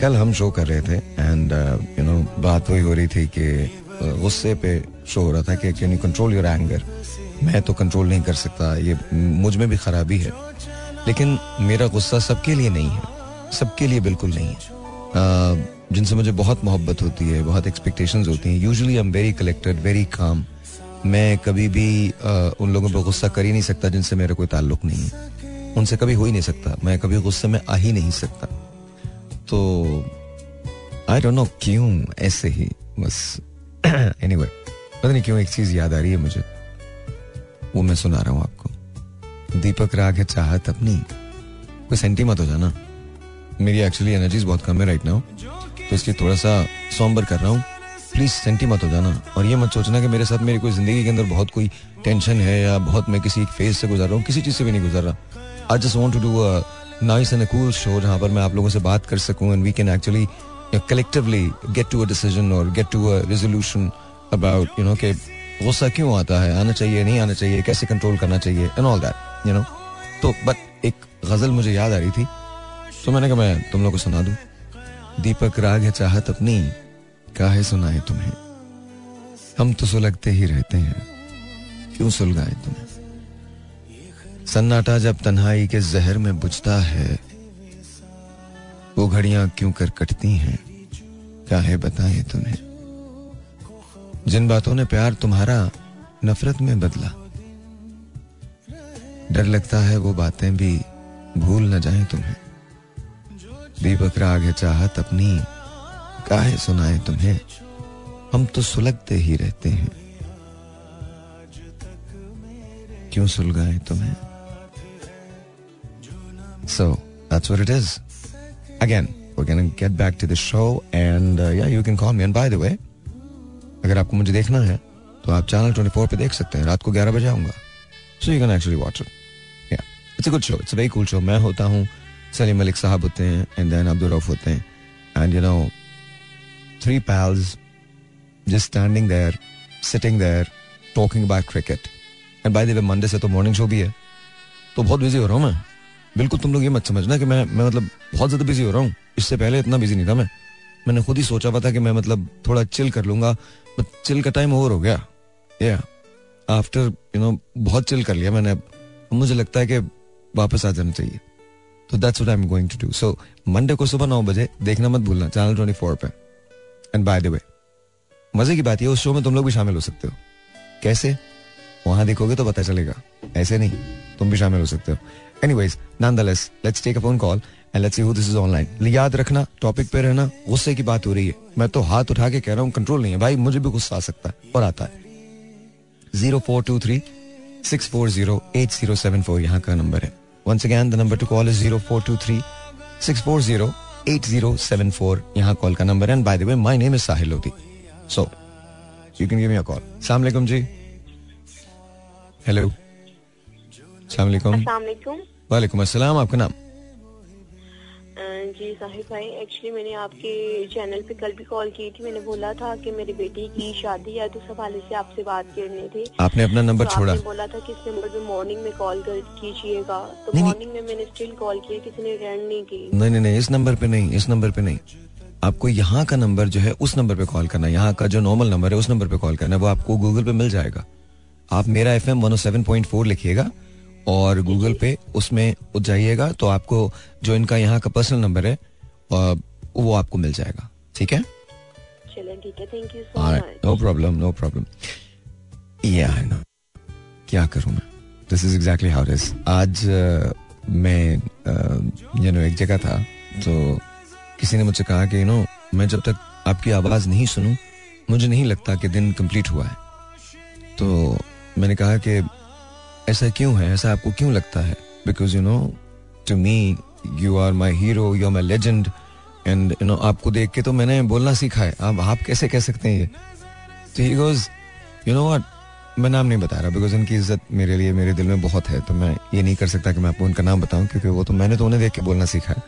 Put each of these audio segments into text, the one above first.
कल बात वही हो रही थी कि गुस्से पे शो हो रहा था तो कंट्रोल नहीं कर सकता। ये मुझमें भी खराबी है। लेकिन मेरा गुस्सा सबके लिए नहीं है। सबके लिए बिल्कुल नहीं है। जिनसे मुझे बहुत मोहब्बत होती है बहुत एक्सपेक्टेशंस होती हैं। Usually I am very collected very calm मैं कभी भी आ, उन लोगों पर गुस्सा कर ही नहीं सकता जिनसे मेरा कोई ताल्लुक नहीं है। उनसे कभी हो ही नहीं सकता। मैं कभी गुस्से में आ ही नहीं सकता। तो आई डोंट नो क्यों ऐसे ही बस। एनीवे पता नहीं क्यों एक चीज़ याद आ रही है मुझे। वो मैं सुना रहा हूँ आपको। दीपक राग है चाहत अपनी। कोई सेंटी मत हो जाना। मेरी एक्चुअली एनर्जीज बहुत कम है राइट नाउ तो इसलिए थोड़ा सा सॉम्बर कर रहा हूँ। प्लीज़ सेंटी मत हो जाना। और ये मत सोचना कि मेरे साथ मेरी कोई ज़िंदगी के अंदर बहुत कोई टेंशन है या बहुत मैं किसी फ़ेज़ से गुजर रहा हूँ, किसी चीज़ से भी नहीं गुजर रहा। I just want to do nice and cool show जहाँ पर मैं आप लोगों से बात कर सकूँ and we can actually collectively get to a decision और get to a resolution about you know कि गुस्सा क्यों आता है? आना चाहिए, नहीं आना चाहिए? कैसे कंट्रोल करना चाहिए? And all that you know तो बट एक गज़ल मुझे याद आ रही थी। तो मैंने कहा, मैं तुम लोग को सुना दूँ। दीपक राग है, चाहत अपनी, काहे सुनाए तुम्हें? हम तो सुलगते ही रहते हैं, क्यों सुलगाए तुम्हें? सन्नाटा जब तन्हाई के जहर में बुझता है, वो घड़ियाँ क्यों कर कटती हैं, काहे बताए तुम्हें? जिन बातों ने प्यार तुम्हारा नफरत में बदला, डर लगता है वो बातें भी भूल न जाए तुम्हें। दीपक राग है चाहत अपनी काहे सुनाए तुम्हें। हम तो सुलगते ही रहते हैं। क्यों सुलगाए तुम्हें? So that's what it is again to get back to the show and uh, yeah you can call me. And by the way अगर आपको मुझे देखना है तो आप चैनल 24 पे देख सकते हैं। रात को 11 बजे आऊँगा। So you can actually watch it या it's a good show it's a very cool show मैं होता हूँ सलीम मलिक साहब होते हैं एंड देन अब्दुल रऊफ होते हैं. And you know three pals just standing there sitting there talking about cricket and by the way Monday से तो मॉर्निंग शो भी है. तो बहुत बिज़ी हो रहा हूँ मैं. बिल्कुल तुम लोग ये मत समझना कि मैं मैं मतलब बहुत ज़्यादा बिज़ी हो रहा हूँ. इससे पहले इतना बिज़ी नहीं था मैं. मैंने खुद ही सोचा पता कि मैं मतलब थोड़ा चिल कर लूँगा. बट चिल का टाइम ओवर हो गया. या आफ्टर यू नो बहुत चिल कर लिया मैंने. अब मुझे लगता है कि वापस आ जाना चाहिए. तो that's what I am going to do so Monday को सुबह नौ बजे देखना मत भूलना चैनल ट्वेंटी फोर पे। एंड बाय द वे मज़े की बात ये, उस शो में तुम लोग भी शामिल हो सकते हो। कैसे? वहाँ देखोगे तो पता चलेगा। ऐसे नहीं, तुम भी शामिल हो सकते हो। Anyways nonetheless let's take a phone call and let's this is online याद रखना टॉपिक पे रहना, गुस्से की बात हो रही है। मैं तो हाथ उठा के कह रहा हूँ कंट्रोल नहीं है। भाई, मुझे भी गुस्सा आ सकता है और आता है। Zero four two three six four zero eight zero seven four यहाँ का नंबर है। Once again the number to call is zero four two three six four zero eight zero seven four यहाँ कॉल का number है। And by the way my name is Sahil Lodhi so you can give me a call वालेकुम जी hello वालेकुम वालेकुम अस्सलाम आपका नाम जी साहिब भाई एक्चुअली मैंने आपके चैनल पे कल भी कॉल की थी। मैंने बोला था कि मेरी बेटी की शादी है तो उस हवाले से आपसे बात करनी थी। आपने अपना नंबर तो छोड़ा। आपने बोला था कि इस नंबर पे मॉर्निंग में कॉल कर कीजिएगा। तो मॉर्निंग में मैंने स्टिल कॉल किया किसी ने अटेंड नहीं की। नहीं नहीं नहीं इस नंबर पे नहीं इस नंबर पे नहीं। आपको यहाँ का नंबर जो है उस नंबर पे कॉल करना है। यहाँ का जो नॉर्मल नंबर है उस नंबर पे कॉल करना है। वो आपको गूगल पे मिल जाएगा। आप मेरा F M seven point four लिखिएगा। और गूगल पे उसमें जाइएगा तो आपको जो इनका यहाँ का पर्सनल नंबर है वो आपको मिल जाएगा। ठीक है? चलें ठीक है thank you so much no problem no problem no. क्या करूँ मैं? This is exactly how is आज मैं यू नो एक जगह था तो किसी ने मुझसे कहा कि यू नो मैं जब तक आपकी आवाज़ नहीं सुनूं मुझे नहीं लगता कि दिन कंप्लीट हुआ है। तो मैंने कहा कि ऐसा क्यों है? ऐसा आपको क्यों लगता है? Because you know to me you are my hero you are my legend and you know आपको देख के तो मैंने बोलना सीखा है। आप आप कैसे कह सकते हैं ये? तो he goes you know what मैं नाम नहीं बता रहा बिकॉज़ उनकी इज़्ज़त मेरे लिए, मेरे दिल में बहुत है तो मैं ये नहीं कर सकता कि मैं आपको उनका नाम बताऊँ, क्योंकि वो तो मैंने तो उन्हें देख के बोलना सीखा है।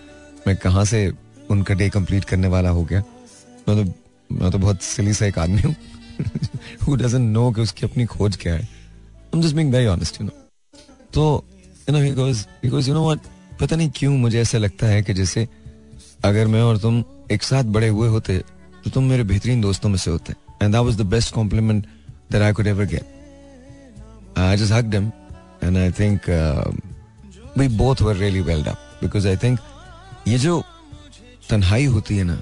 मैं कहाँ से उनका डे कंप्लीट करने वाला हो गया? मतलब मैं तो बहुत सिली सा एक आदमी हूँ। हु डजंट नो कि उसकी अपनी खोज क्या है? I'm just being very honest you know तो you know he goes he goes you know what पता नहीं क्यों मुझे ऐसा लगता है कि जैसे अगर मैं और तुम एक साथ बड़े हुए होते तो तुम मेरे बेहतरीन दोस्तों में से होते। And that was the best compliment that I could ever get I just hugged him and I think we both were really welled up because I think ये जो तन्हाई होती है ना,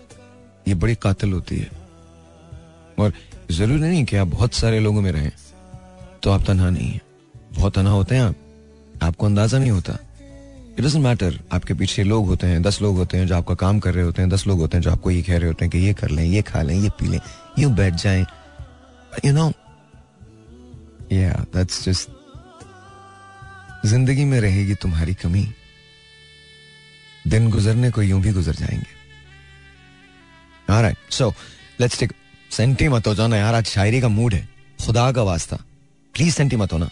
ये बड़ी कातिल होती है। और ज़रूरी नहीं कि आप बहुत सारे लोगों में रहें। तो आप तनहा नहीं है। बहुत तनहा होते हैं आप। आपको अंदाज़ा नहीं होता। इट डजेंट मैटर आपके पीछे लोग होते हैं, दस लोग होते हैं जो आपका काम कर रहे होते हैं, दस लोग होते हैं जो आपको ये कह रहे होते हैं कि ये कर लें, ये खा लें, ये पी लें, यू बैठ जाएँ। यू नो दैट्स जस्ट ज़िंदगी में रहेगी तुम्हारी कमी। दिन गुजरने को यूँ भी गुजर जाएँगे। सो लेट्स टेक सेंटी मत हो जाओ ना यार, आज शायरी का मूड है। खुदा का वास्ता। प्लीज़ सेंटी मत हो ना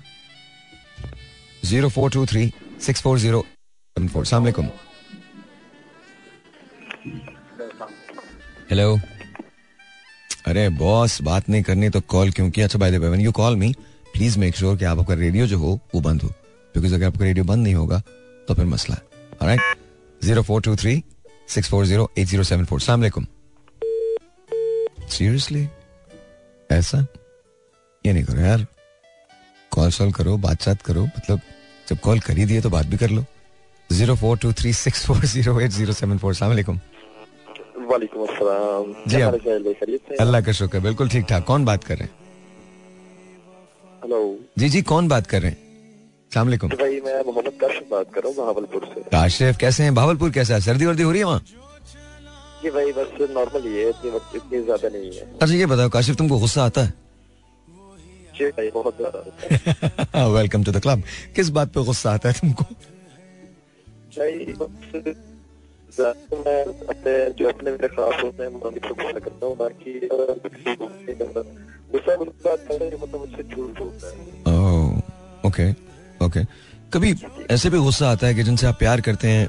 zero four two three six four zero four सलामकुम हेलो अरे बॉस बात नहीं करनी तो कॉल क्यों किया? अच्छा by the way when you call me please make sure कि आपका रेडियो जो हो, वो बंद हो। बिकॉज़ अगर आपका रेडियो बंद नहीं होगा तो फिर मसला है। Alright zero four two three six four zero eight zero seven four सलामकुम सीरियसली ऐसा? ये नहीं करो यार। कॉल सॉल करो बातचात करो मतलब जब कॉल कर ही दिए तो बात भी कर लो। Zero four two three six four zero eight zero seven four सलामकुम वालेकुम। जी, अल्लाह का शुक्र बिल्कुल ठीक ठाक। कौन बात कर रहे हैं? हेलो। जी जी कौन बात कर रहे हैं? सलामकुम तो भाई मैं मोहम्मद काशिफ बात कर रहा हूँ बहावलपुर से। काशिफ कैसे हैं? भावलपुर कैसा है? सर्दी वर्दी हो रही है वहाँ? जी भाई बस नॉर्मल ही है इतनी ज़्यादा नहीं है। अच्छा ये बताओ काशिफ तुमको गुस्सा आता है? जी बहुत ज़्यादा। वेलकम टू द क्लब किस बात पे गुस्सा आता है तुमको? जो अपने मेरे होते हैं मैं गुस्सा करता हूँ बाकी को है मतलब मुझसे झूठ है ओके ओके कभी ऐसे भी गुस्सा आता है कि जिनसे आप प्यार करते हैं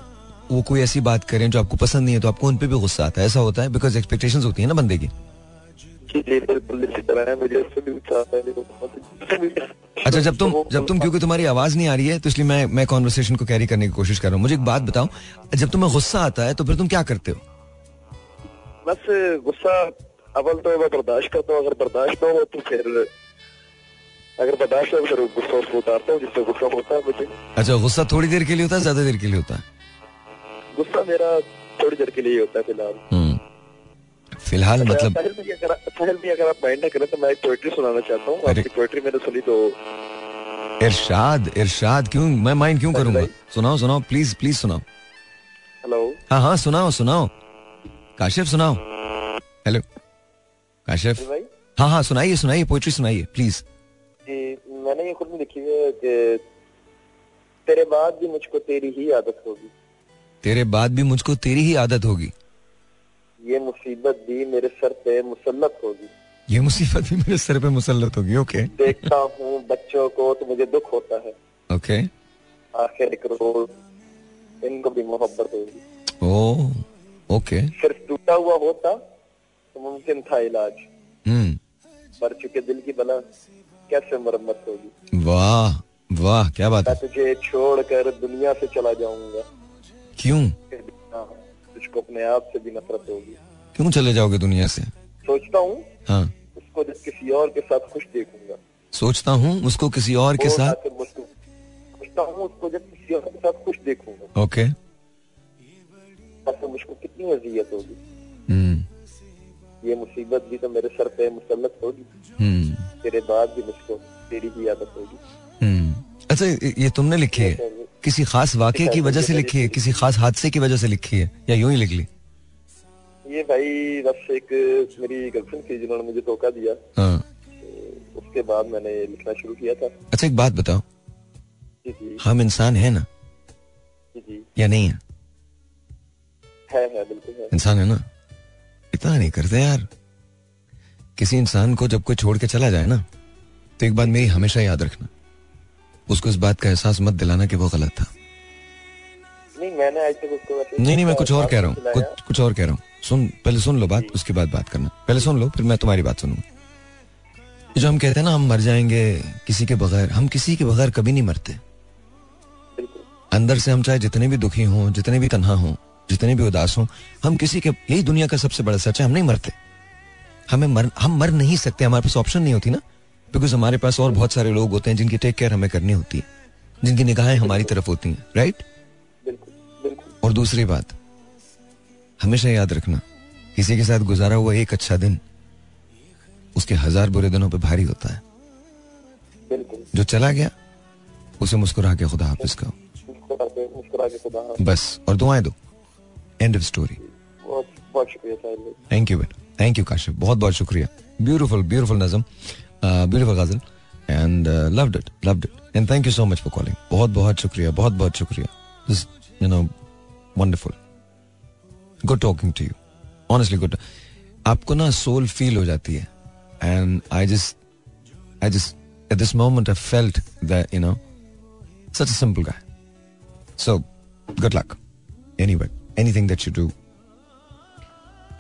वो कोई ऐसी बात करें जो आपको पसंद नहीं है तो आपको उन पे भी गुस्सा आता है? ऐसा होता है? बिकॉज़ एक्सपेक्टेशंस होती है ना बंदे की। मुझे उससे भी आता है अच्छा जब तुम जब तुम क्योंकि तुम्हारी आवाज़ नहीं आ रही है तो इसलिए मैं मैं कॉन्वर्सेशन को कैरी करने की कोशिश कर रहा हूँ। मुझे एक बात बताओ जब तुम्हें गुस्सा आता है तो फिर तुम क्या करते हो? बस गुस्सा अव्वल तो मैं बर्दाश्त करता हूँ। अगर बर्दाश्त ना हो तो फिर अगर बर्दाश्त हो फिर गुस्सा उसको उतारता हूँ जिससे गुस्सा होता है मुझे। अच्छा गुस्सा थोड़ी देर के लिए होता है ज़्यादा देर के लिए होता है? गुस्सा मेरा थोड़ी देर के लिए होता है फ़िलहाल। हम्म। फ़िलहाल मतलब साहिल भी अगर साहिल भी अगर आप माइंड ना करें तो मैं एक पोएट्री सुनाना चाहता हूँ। आपकी पोएट्री मैंने सुनी तो इरशाद इरशाद क्यों मैं माइंड क्यों करूँगा? सुनाओ सुनाओ प्लीज़ प्लीज़ सुनाओ। हेलो हाँ हाँ सुनाओ सुनाओ। काशिफ सुनाओ। हेलो काशिफ? हाँ हाँ सुनाइए सुनाइए पोइट्री सुनाइए प्लीज़ मैंने ये खुद में लिखी है कि तेरे बाद भी मुझको तेरी ही आदत होगी। तेरे बाद भी मुझको तेरी ही आदत होगी। ये मुसीबत भी मेरे सर पे मुसल्लत होगी। ये मुसीबत भी मेरे सर पे मुसल्लत होगी ओके देखता हूँ बच्चों को तो मुझे दुख होता है। ओके आखिर एक रोज इनको भी मोहब्बत होगी। ओ ओके सिर्फ़ टूटा हुआ होता तो मुमकिन था इलाज। हम्म मर चुके दिल की बला कैसे मरम्मत होगी? वाह वाह क्या बात है। तुझे छोड़कर दुनिया से चला जाऊँगा। क्यों? भी तुझको अपने आप से भी नफरत होगी। क्यों चले जाओगे दुनिया से? सोचता हूँ हाँ। उसको जब किसी और के साथ खुश देखूँगा। सोचता हूँ उसको किसी और के साथ? सोचता हूँ उसको जब किसी और के साथ खुश देखूँगा। ओके। मुझको कितनी अजियत होगी। हम्म। ये मुसीबत भी तो मेरे सर पे मुसलत होगी। हम्म। तेरे बाद भी मुझको तेरी ही आदत होगी। हम्म। अच्छा ये तुमने लिखे है। किसी खास वाक्य की वजह से लिखी है? किसी खास हादसे की वजह से लिखी है? या यूँ ही लिख ली? ये भाई बस एक मेरी गर्लफ्रेंड थी जिन्होंने मुझे धोखा दिया। हाँ। तो उसके बाद मैंने लिखना शुरू किया था। अच्छा एक बात बताओ। जी जी। हम इंसान है ना? जी जी। या नहीं है? है है बिल्कुल है। इंसान है ना? इतना नहीं करते यार। किसी इंसान को जब कोई छोड़ के चला जाए ना तो एक बात मेरी हमेशा याद रखना। उसको इस बात का एहसास मत दिलाना कि वो गलत था। नहीं मैंने आज तक उसको वैसे नहीं नहीं मैं कुछ और कह रहा हूँ। कुछ कुछ और कह रहा हूँ। सुन पहले सुन लो बात उसके बाद बात करना। पहले सुन लो फिर मैं तुम्हारी बात सुनूँगा। जो हम कहते हैं ना हम मर जाएँगे किसी के बगैर हम किसी के बगैर कभी नहीं मरते। अंदर से हम चाहे जितने भी दुखी हों जितने भी तनहा हों जितने भी उदास हों हम किसी के यही दुनिया का सबसे बड़ा सच है हम नहीं मरते। हमें मर हम मर नहीं सकते हमारे पास ऑप्शन नहीं होती ना। बिकॉज़ हमारे पास और बहुत सारे लोग होते हैं जिनकी टेक केयर हमें करनी होती है। जिनकी निगाहें हमारी तरफ़ होती हैं राइट बिल्कुल बिल्कुल। और दूसरी बात हमेशा याद रखना किसी के साथ गुजारा हुआ एक अच्छा दिन उसके हज़ार बुरे दिनों पे भारी होता है। जो चला गया उसे मुस्कुरा के खुदा हाफिज कहो। बस और दुआएँ दो। End of story thank you बेटा थैंक यू काशिफ। बहुत बहुत शुक्रिया। Beautiful beautiful nazm. Beautiful ghazal and loved it loved it and thank you so much for calling बहुत बहुत शुक्रिया बहुत बहुत शुक्रिया. You know wonderful good talking to you honestly good आपको ना सोल फील हो जाती है. And I just I just at this moment I felt that you know such a simple guy. So, good luck. Anyway, anything that you do.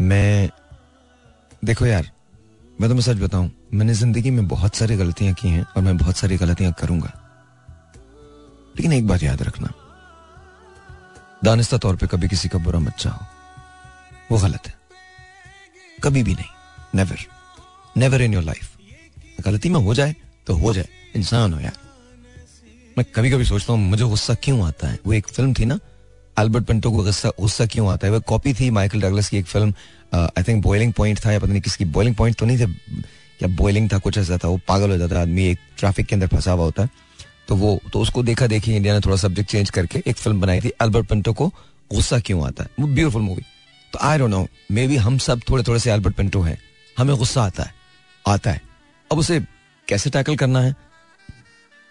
मैं देखो यार मैं तुम्हें सच बताऊँ मैंने ज़िंदगी में बहुत सारी गलतियाँ की हैं और मैं बहुत सारी गलतियाँ करूँगा। लेकिन एक बात याद रखना। दानिस्ता तौर पे कभी किसी का बुरा मत चाहो। वो गलत है। कभी भी नहीं। Never never in your life गलती में हो जाए तो हो जाए। इंसान हो यार। मैं कभी कभी सोचता हूँ, मुझे गुस्सा क्यों आता है? वो एक फ़िल्म थी ना अल्बर्ट पिंटो को गुस्सा गुस्सा क्यों आता है? वो कॉपी थी माइकल डगलस की एक film I think boiling point था या पता नहीं किसकी। बॉइलिंग पॉइंट तो नहीं थे। या बॉइलिंग था, कुछ ऐसा था, वो पागल हो जाता है आदमी एक ट्रैफ़िक के अंदर फंसा हुआ होता। है तो वो तो उसको देखा, देखी इंडिया ने थोड़ा सब्जेक्ट चेंज करके एक फ़िल्म बनाई थी अल्बर्ट पिंटो को गुस्सा क्यों आता है? वो ब्यूटीफुल मूवी तो I don't know maybe हम सब थोड़े थोड़े से अल्बर्ट पिंटो हैं। हमें गुस्सा आता है आता है। अब उसे कैसे टैकल करना है?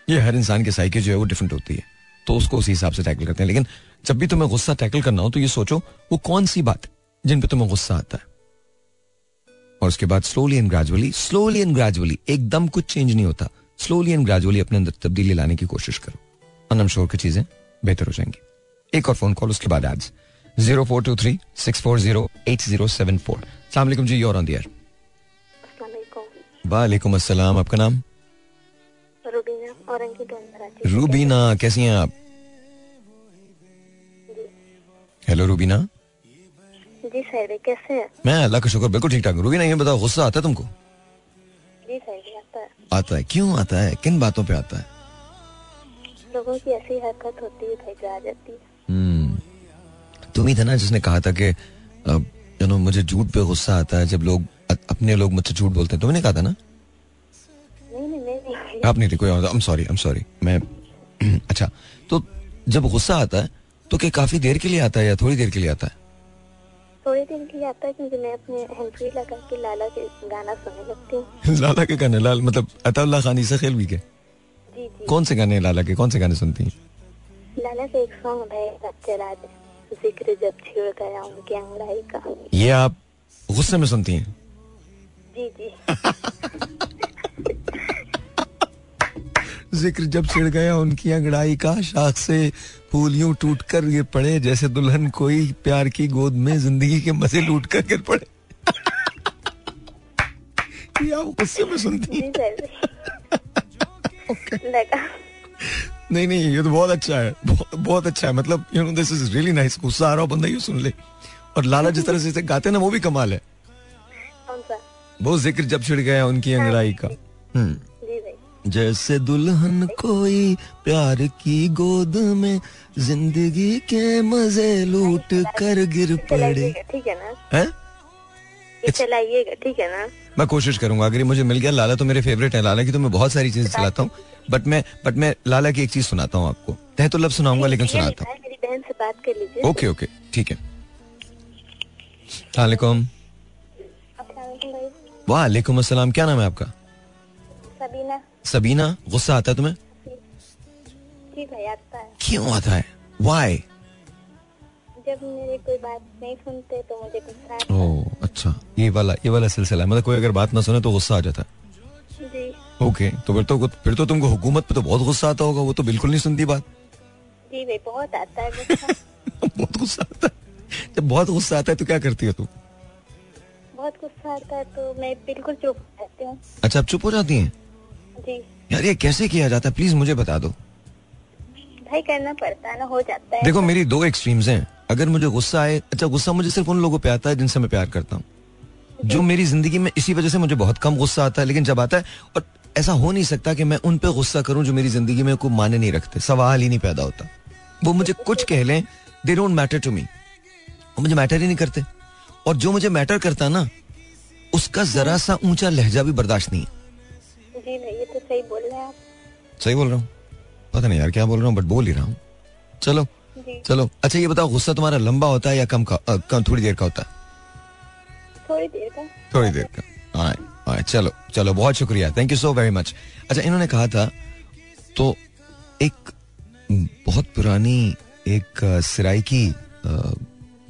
ये हर इंसान की साइकिल जो है वो डिफरेंट होती है। तो उसको उसी हिसाब से टैकल करते हैं। लेकिन जब भी तुम्हें गुस्सा टैकल करना हो तो ये सोचो, वो कौन सी बात जिन पे तुम्हें गुस्सा आता है? और उसके बाद slowly and gradually slowly and gradually एकदम कुछ चेंज नहीं होता। स्लोली एंड ग्रेजुअली अपने अंदर तब्दीली लाने की कोशिश करो। अनम श्योर की चीज़ें बेहतर हो जाएँगी। एक और फ़ोन कॉल उसके बाद आज zero four two three six four zero eight zero seven four सलामकुम जी योर ऑन दियर वालेकुम अस्सलाम आपका नाम? रूबीना कैसी हैं आप? हेलो रूबीना जी साहिब कैसे हैं? मैं अल्लाह का शुक्र बिल्कुल ठीक ठाक रूबीना ये बताओ गुस्सा आता है तुमको? जी साहिब आता है। आता है? क्यों आता है? किन बातों पे आता है? लोगों की ऐसी हरकत होती है भाई जो जाती है। हम्म, तुम ही था ना जिसने कहा था कि यू नो मुझे झूठ पे गुस्सा आता है जब लोग अपने लोग मुझसे झूठ बोलते हैं। तुमने कहा था ना? नहीं नहीं आप नहीं थे कोई I am sorry I am sorry मैं अच्छा तो जब गुस्सा आता है तो क्या काफ़ी देर के लिए आता है या थोड़ी देर के लिए आता है? थोड़ी देर के लिए आता है क्योंकि मैं अपने लगा के लाला के गाना सुनने लगती हूँ। लाला के गाने लाल मतलब अताउल्ला खानी से खेल भी के? जी जी। कौन से गाने लाला के कौन से गाने सुनती हैं? लाला का एक सॉन्ग है ज़िक्र जब छिड़ गया उनकी अंगड़ाई का। ये आप गुस्से में सुनती हैं? जी जी। ज़िक्र जब छिड़ गया उनकी अंगड़ाई का शाख से फूल यूँ टूट कर गिर पड़े जैसे दुल्हन कोई प्यार की गोद में ज़िंदगी के मज़े लूट कर गिर पड़े। गुस्से में सुनती हैं। नहीं नहीं ये तो बहुत अच्छा है। बहुत, बहुत अच्छा है। मतलब you know this is really nice गुस्सा आ रहा हो बंदा ये सुन ले। और लाला जिस तरह से इसे गाते हैं ना वो भी कमाल है। वो ज़िक्र जब छिड़ गया उनकी अंगड़ाई का। हम्म। जी भाई जैसे दुल्हन कोई प्यार की गोद में ज़िंदगी के मज़े लूट कर गिर पड़े। ठीक है ना? हैं? चलाइएगा ठीक है ना? मैं कोशिश करूँगा अगर मुझे मिल गया लाला तो मेरे फेवरेट है लाला की तो मैं बहुत सारी चीज़ें चलाता हूँ बट मैं बट मैं लाला की एक चीज़ सुनाता हूँ आपको। तह तो लब सुनाऊँगा लेकिन सुनाता लिखा मेरी बहन से बात कर लीजिए। हूँ ओके ओके ठीक है। वालेकुम अस्सलाम क्या नाम है आपका? सबीना। सबीना गुस्सा आता है तुम्हें? जी भाई आता है। क्यों आता है? वाई जब मेरी कोई बात नहीं सुनते तो मुझे गुस्सा आता ओ अच्छा। ये वाला ये वाला सिलसिला है। मतलब कोई अगर बात ना सुने तो गुस्सा आ जाता है। है जी। ओके तो फिर तो फिर तो तुमको हुकूमत पे तो बहुत गुस्सा आता होगा। वो तो बिल्कुल नहीं सुनती बात। जी भाई बहुत आता है गुस्सा। बहुत गुस्सा आता है। जब बहुत गुस्सा आता है तो क्या करती हो तू? बहुत गुस्सा आता है तो मैं बिल्कुल चुप रहती हूँ। अच्छा आप चुप हो जाती हैं? यार ये कैसे किया जाता है? प्लीज़ मुझे बता दो। भाई करना पड़ता है ना हो जाता है। देखो मेरी दो एक्सट्रीम्स हैं। अगर मुझे गुस्सा आए अच्छा गुस्सा मुझे सिर्फ़ उन लोगों पे आता है जिनसे मैं प्यार करता हूँ। जो मेरी ज़िंदगी में इसी वजह से मुझे बहुत कम गुस्सा आता है लेकिन जब आता है और ऐसा हो नहीं सकता कि मैं उन पे गुस्सा करूँ जो मेरी ज़िंदगी में कोई माने नहीं रखते सवाल ही नहीं पैदा होता। वो मुझे कुछ कह लें they don't matter to me वो मुझे मैटर ही नहीं करते। और जो मुझे मैटर करता ना उसका जरा सा ऊँचा लहजा भी बर्दाश्त नहीं है। नहीं ये तो सही बोल रहे हैं आप। सही बोल रहा हूँ। पता नहीं यार क्या बोल रहा हूँ बट बोल ही रहा हूँ। चलो चलो। अच्छा ये बताओ गुस्सा तुम्हारा लंबा होता है या कम का अ, कम थोड़ी देर का होता है? थोड़ी देर का। थोड़ी देर का। Alright, alright, चलो चलो बहुत शुक्रिया। Thank you so very much अच्छा इन्होंने कहा था तो एक बहुत पुरानी एक सिराइकी अ,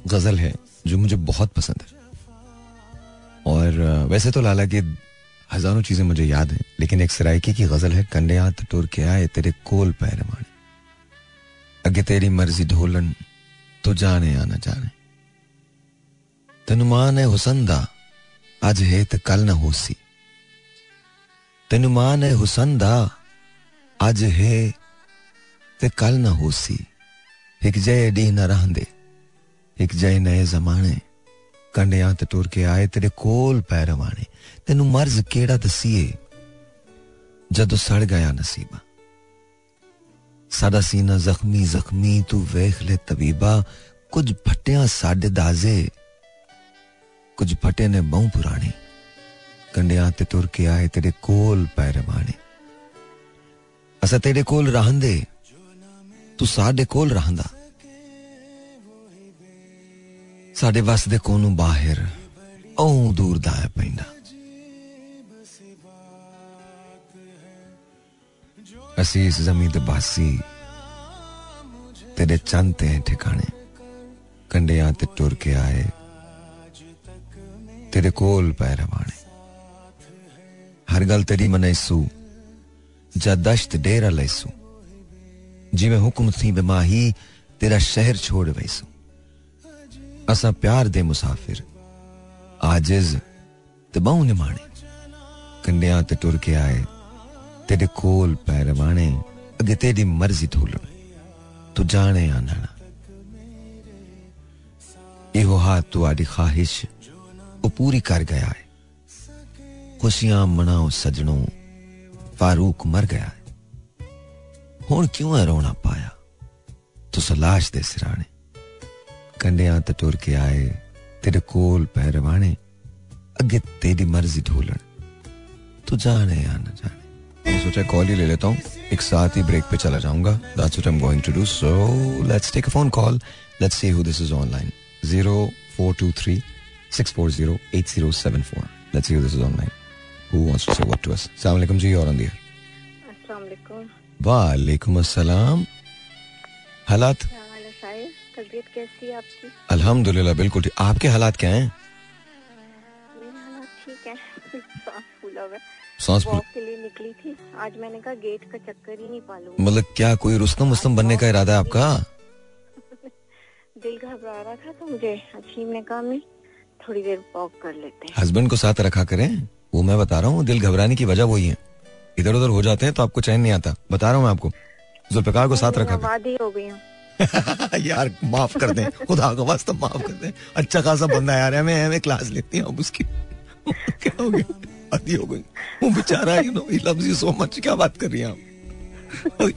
गज़ल है जो मुझे बहुत पसंद है। और वैसे तो लाला की हज़ारों चीज़ें मुझे याद हैं, लेकिन एक सरायकी की गज़ल है कन्यात टुर के आए तेरे कोल पैर माने अगे तेरी मर्ज़ी ढोलन तो जाने आना न जाने। तनुमान है हुसन दा अज है तो कल न होसी। तनुमान है हुसन दा अज है तो कल न होसी। एक जय डी न रहंदे एक जय नए जमाने। कंडिया तो टुर के आए तेरे कोल पैरवाने ਤੈਨੂੰ ਮਰਜ਼ ਕਿਹੜਾ ਦਸੀਏ ਜਦੋਂ ਸੜ ਗਿਆ ਨਸੀਬਾ ਸਾਡਾ ਸੀਨਾ ਜ਼ਖਮੀ ਜ਼ਖਮੀ ਤੂੰ ਵੇਖ ਲੈ ਤਬੀਬਾ ਕੁਝ ਫਟਿਆ ਸਾਡੇ ਦਾਜ਼ੇ ਕੁਝ ਫਟੇ ਨੇ ਬਹੁ ਪੁਰਾਣੇ ਕੰਡਿਆਂ ਤੇ ਤੁਰ ਕੇ ਆਏ ਤੇਰੇ ਕੋਲ ਪੈ ਰਵਾਣੇ ਅਸਾਂ ਤੇਰੇ ਕੋਲ ਰਹੰਦੇ ਤੂੰ ਸਾਡੇ ਕੋਲ ਰਹੰਦਾ ਸਾਡੇ ਵਸ ਦੇ ਕੋਲੋਂ ਬਾਹਰ ਉਹ ਦੂਰ ਦਾ ਹੈ ਪੈਂਦਾ असीस जमी दबासी तेरे चांदते हैं ठिकाने। कंडिया ते टुर के आए। तेरे कोल पै रवाने। हर गल तेरी मनैसू जा दश्त डेरा लैसू जिमें हुक्म थी बेमाही तेरा शहर छोड़ वैसू असा प्यार दे मुसाफिर। आजिज ते बाऊ निमाणे। कंडिया ते टुर के आए। ਤੇਰੇ ਕੋਲ ਪੈ ਰਵਾਣੇ ਅਗੇ ਤੇਰੀ ਮਰਜ਼ੀ ਢੋਲਣ ਤੂੰ ਜਾਣੇ ਆਣਾ ਇਹੋ ਹਾਥ ਤੁਹਾਡੀ ਖਾਹਿਸ਼ ਉਹ ਪੂਰੀ ਕਰ ਗਿਆ ਹੈ ਖੁਸ਼ੀਆਂ ਮਨਾਓ ਸਜਣੋ ਫਾਰੂਕ ਮਰ ਗਿਆ ਹੈ ਹੁਣ ਕਿਉਂ ਹੈ ਰੋਣਾ ਪਾਇਆ ਤੁਸੀਂ ਲਾਸ਼ ਦੇ ਸਿਰਾਣੇ ਕੰਡਿਆਂ ਤੇ ਟੁਰ ਕੇ ਆਏ तेरे कोल पहरवाने अगे तेरी मर्जी ढोलन तू जाने या न जाने सोचा कॉल ही ले लेता हूँ। एक साथ ही ब्रेक पे चला जाऊँगा। That's what I am going to do so let's take a phone call let's see who this is online 0423 640 8074 let's see who this is online who wants to say what to us अस्सलाम वालेकुम जी और air अस्सलाम वालेकुम वालेकुम अस्सलाम हालात तबीयत कैसी है आपकी? अल्हम्दुलिल्लाह बिल्कुल ठीक। आपके हालात क्या हैं? मेरे हालात ठीक है। सांस के लिए निकली थी। आज मैंने कहा गेट का चक्कर ही नहीं पालूँगी। मतलब क्या कोई रुस्तम उस्तम बनने का इरादा है आपका? दिल घबरा रहा था तो मुझे हकीम ने कहा मैं थोड़ी देर वॉक कर लेते हैं। हस्बैंड को साथ रखा करें। वो मैं बता रहा हूँ दिल घबराने की वजह वही है। इधर उधर हो जाते हैं तो आपको चैन नहीं आता। बता रहा हूँ मैं आपको। जुल्फिकार को साथ रखा आबादी हो गई हूँ। यार माफ़ कर दें। खुदा का वास्ता माफ़ कर दें। अच्छा खासा बंदा यार। है मैं मैं क्लास लेती हूँ अब उसकी। क्या हो गया? आदि हो गई। वो बेचारा you know he loves you so much क्या बात कर रही हैं आप?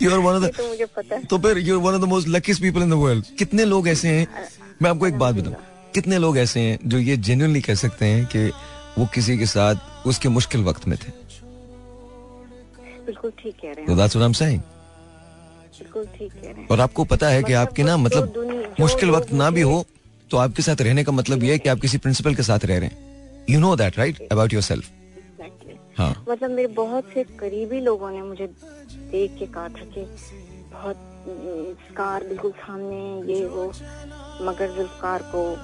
You are one of the तो मुझे पता है। तो फिर you one of the most luckiest people in the world कितने लोग ऐसे हैं? मैं आपको एक बात बताऊँ। कितने लोग ऐसे हैं जो ये जेन्युइनली कह सकते हैं कि वो किसी के साथ उसके मुश्किल वक्त में थे? बिल्कुल ठीक कह रहे हैं। That's what I am saying बिल्कुल ठीक कह रहे हैं। और आपको पता है कि मतलब आपके ना मतलब मुश्किल वक्त ना भी हो तो आपके साथ रहने का मतलब ये है कि आप किसी प्रिंसिपल के साथ रह रहे हैं। You know that right about yourself. हाँ। मतलब मेरे बहुत से करीबी लोगों ने मुझे देख के कहा था कि बहुत स्कार बिल्कुल सामने ये वो। मगर जुल्फकार को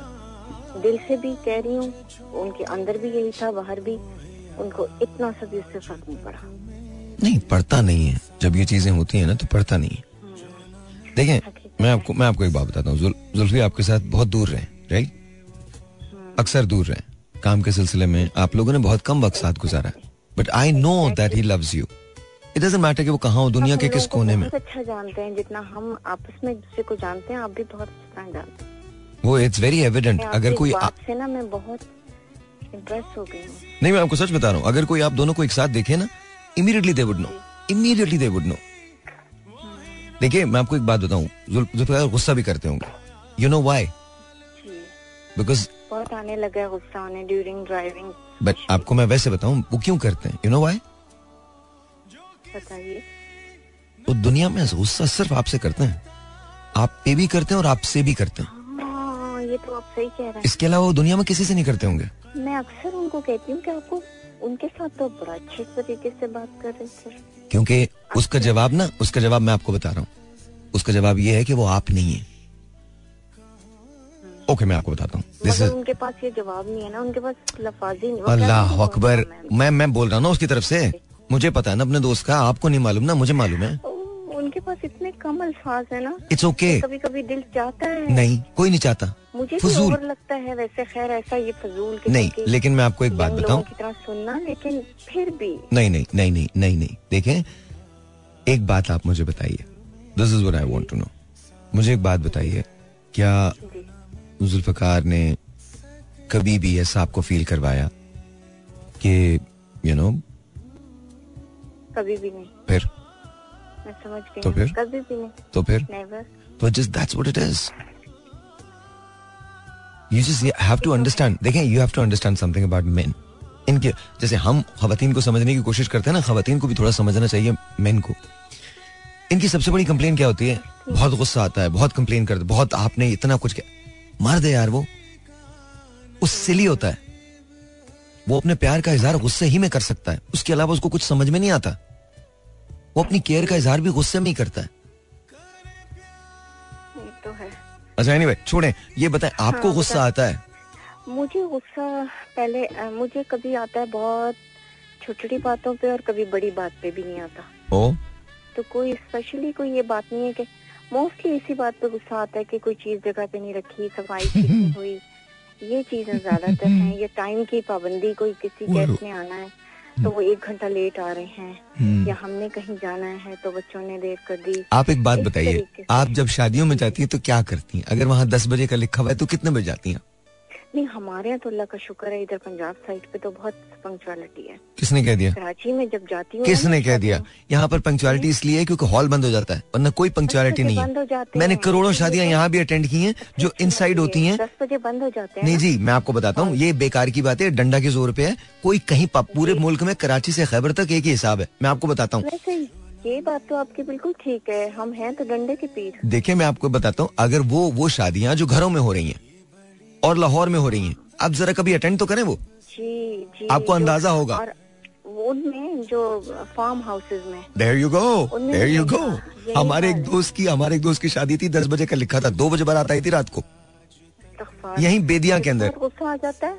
दिल से भी कह रही हूँ उनके अंदर भी यही था बाहर भी उनको इतना सा भी उससे फ़र्क नहीं पड़ा। नहीं पढ़ता नहीं है। जब ये चीज़ें होती है ना तो पढ़ता नहीं है। देखें मैं आपको मैं आपको एक बात बताता हूँ। जुल- जुल्फी आपके साथ बहुत दूर रहे राइट? अक्सर दूर रहे। काम के सिलसिले में आप लोगों ने बहुत कम वक्त साथ गुजारा। But I know that he loves you it doesn't matter कि वो कहाँ हो दुनिया के किस कोने में। अच्छा जानते हैं जितना हम आपस में एक दूसरे को जानते हैं आप भी बहुत अच्छा जानते हैं। वो इट्स वेरी एविडेंट अगर कोई इस आ- बात से ना मैं बहुत इम्प्रेस हो गई हूँ। नहीं मैं आपको सच बता रहा हूँ। अगर कोई आप दोनों को एक साथ देखे ना immediately they would know immediately they would know देखिए मैं आपको एक बात बताऊँ। जुल्फकार गुस्सा भी करते होंगे। यू नो व्हाई जी। बिकॉज़ बहुत आने लगा है गुस्सा उन्हें ड्यूरिंग ड्राइविंग बट आपको मैं वैसे बताऊँ वो क्यों करते हैं? यू नो व्हाई बताइए। वो दुनिया में गुस्सा सिर्फ़ आपसे करते हैं। आप पे भी करते हैं और आपसे भी करते हैं। हाँ ये तो आप सही कह रहे हैं। इसके अलावा वो दुनिया में किसी से नहीं करते होंगे। मैं अक्सर उनको कहती हूँ कि आपको उनके साथ तो बड़ा अच्छे तरीके से बात कर रहे थे। क्योंकि उसका जवाब ना उसका जवाब मैं आपको बता रहा हूँ। उसका जवाब ये है कि वो आप नहीं है। ओके मैं आपको बताता हूँ। दिस इज़ उनके पास ये जवाब नहीं है ना उनके पास लफाजी नहीं अल्लाह अकबर "मैम, मैं मैं बोल रहा हूँ ना उसकी तरफ़ से। मुझे पता है ना अपने दोस्त का आपको नहीं मालूम ना मुझे मालूम है। उनके पास इतने कम अल्फाज है ना। इट्स ओके कभी कभी दिल चाहता है। नहीं कोई नहीं चाहता। मुझे फजूल। लगता है वैसे खैर ऐसा ये फजूल किसी नहीं की लेकिन मैं आपको एक बात बताऊँ। की तरह सुनना लेकिन फिर भी। नहीं नहीं नहीं नहीं नहीं नहीं। देखें एक बात आप मुझे बताइए। This is what I want to know मुझे एक बात बताइए। क्या जुल्फकार ने कभी भी ऐसा आपको फील करवाया कि यू नो कभी भी नहीं। फिर? मैं समझ गई। तो फिर? कभी भी नहीं। तो फिर? नेवर तो just that's what it is you just have to understand देखें you have to understand something about men इनके जैसे हम खवातीन को समझने की कोशिश करते हैं ना खवातीन को भी थोड़ा समझना चाहिए मेन को। इनकी सबसे बड़ी कंप्लेन क्या होती है? बहुत गुस्सा आता है बहुत कंप्लेन करते बहुत आपने इतना कुछ किया। मार दे यार वो। वो सिली होता है। वो अपने प्यार का इजहार गुस्से ही में कर सकता है। उसके अलावा उसको कुछ समझ में नहीं आता। वो अपनी केयर का इजहार भी गुस्से में ही करता है। तो है। अच्छा एनीवे छोड़ें। ये बताएँ आपको हाँ, गुस्सा आता है? मुझे गुस्सा पहले मुझे कभी आता है बहुत छोटी छोटी बातों पे और कभी बड़ी बात पे भी नहीं आता। ओ? तो कोई स्पेशली कोई ये बात नहीं है कि मोस्टली इसी बात पे गुस्सा आता है कि कोई चीज़ जगह पे नहीं रखी सफ़ाई नहीं हुई। ये चीज़ें ज़्यादातर हैं ये टाइम की पाबंदी कोई किसी गेस्ट ने आना है तो वो एक घंटा लेट आ रहे हैं हम्म। या हमने कहीं जाना है तो बच्चों ने देर कर दी। आप एक बात बताइए आप जब शादियों में जाती हैं तो क्या करती हैं? अगर वहाँ दस बजे का लिखा हुआ है तो कितने बजे जाती हैं? नहीं हमारे यहाँ तो अल्लाह का शुक्र है इधर पंजाब साइड पे तो बहुत पंक्चुअलिटी है। किसने कह दिया? कराची में जब जाती हूँ किसने कह दिया? यहाँ पर पंक्चुअलिटी इसलिए है क्योंकि हॉल बंद हो जाता है वरना कोई पंक्चुअलिटी नहीं बंद हो है मैंने करोड़ों शादियाँ यहाँ भी अटेंड की हैं जो इनसाइड होती हैं। दस बजे बंद हो जाते हैं नहीं जी मैं आपको बताता हूँ ये बेकार की बात है डंडा के ज़ोर पे है कोई कहीं पूरे मुल्क में कराची से खैबर तक एक ही हिसाब है मैं आपको बताता हूँ। ये बात तो आपकी बिल्कुल ठीक है हम हैं तो डंडे के पीर देखिए मैं आपको बताता हूँ अगर वो वो शादियाँ जो घरों में हो रही हैं और लाहौर में हो रही हैं। आप जरा कभी अटेंड तो करें वो? जी जी आपको अंदाज़ा होगा। और उनमें जो फार्म हाउसेज में। There you go there you go हमारे एक दोस्त की हमारे एक दोस्त की शादी थी दस बजे का लिखा था दो बजे बारात आई थी रात को। यहीं बेदिया के अंदर। गुस्सा आ जाता है?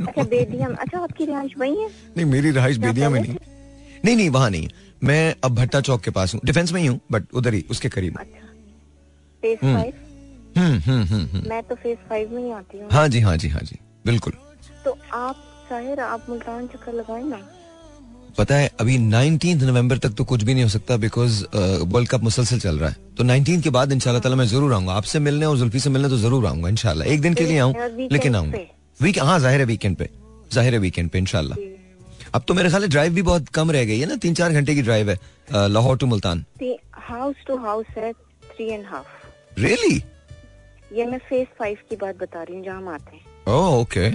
अच्छा बेदिया अच्छा आपकी रिहाइश वही है? नहीं मेरी रहाइश बेदिया में नहीं। नहीं नहीं वहाँ नहीं। मैं अब भट्टा चौक के पास हूँ। डिफेंस में ही हूँ बट उधर ही उसके करीब हम्म। हम्म हम्म। मैं तो फ़ेज़ फाइव में ही आती हूँ। हाँ जी हाँ जी हाँ जी बिल्कुल। तो आप साहिर आप मुल्तान चक्कर लगाए ना। पता है अभी 19 नवंबर तक तो कुछ भी नहीं हो सकता बिकॉज़ वर्ल्ड कप मुसलसल चल रहा है। तो 19 के बाद इंशाल्लाह ताला मैं ज़रूर आऊँगा। आपसे मिलने और जुल्फी से मिलने तो ज़रूर आऊँगा इंशाल्लाह। एक दिन के लिए आऊँ लेकिन आऊँगा। वीक हाँ ज़ाहिर है वीकेंड पे। ज़ाहिर है वीकेंड पे इंशाल्लाह। अब तो मेरे ख्याल ड्राइव भी बहुत कम रह गई है ना? तीन चार घंटे की ड्राइव है Lahore to Multan. House to house है थ्री एंड हाफ़ रियली ये मैं फ़ेज़ फाइव की बात बता रही हूँ जहाँ हम आते हैं। ओह ओके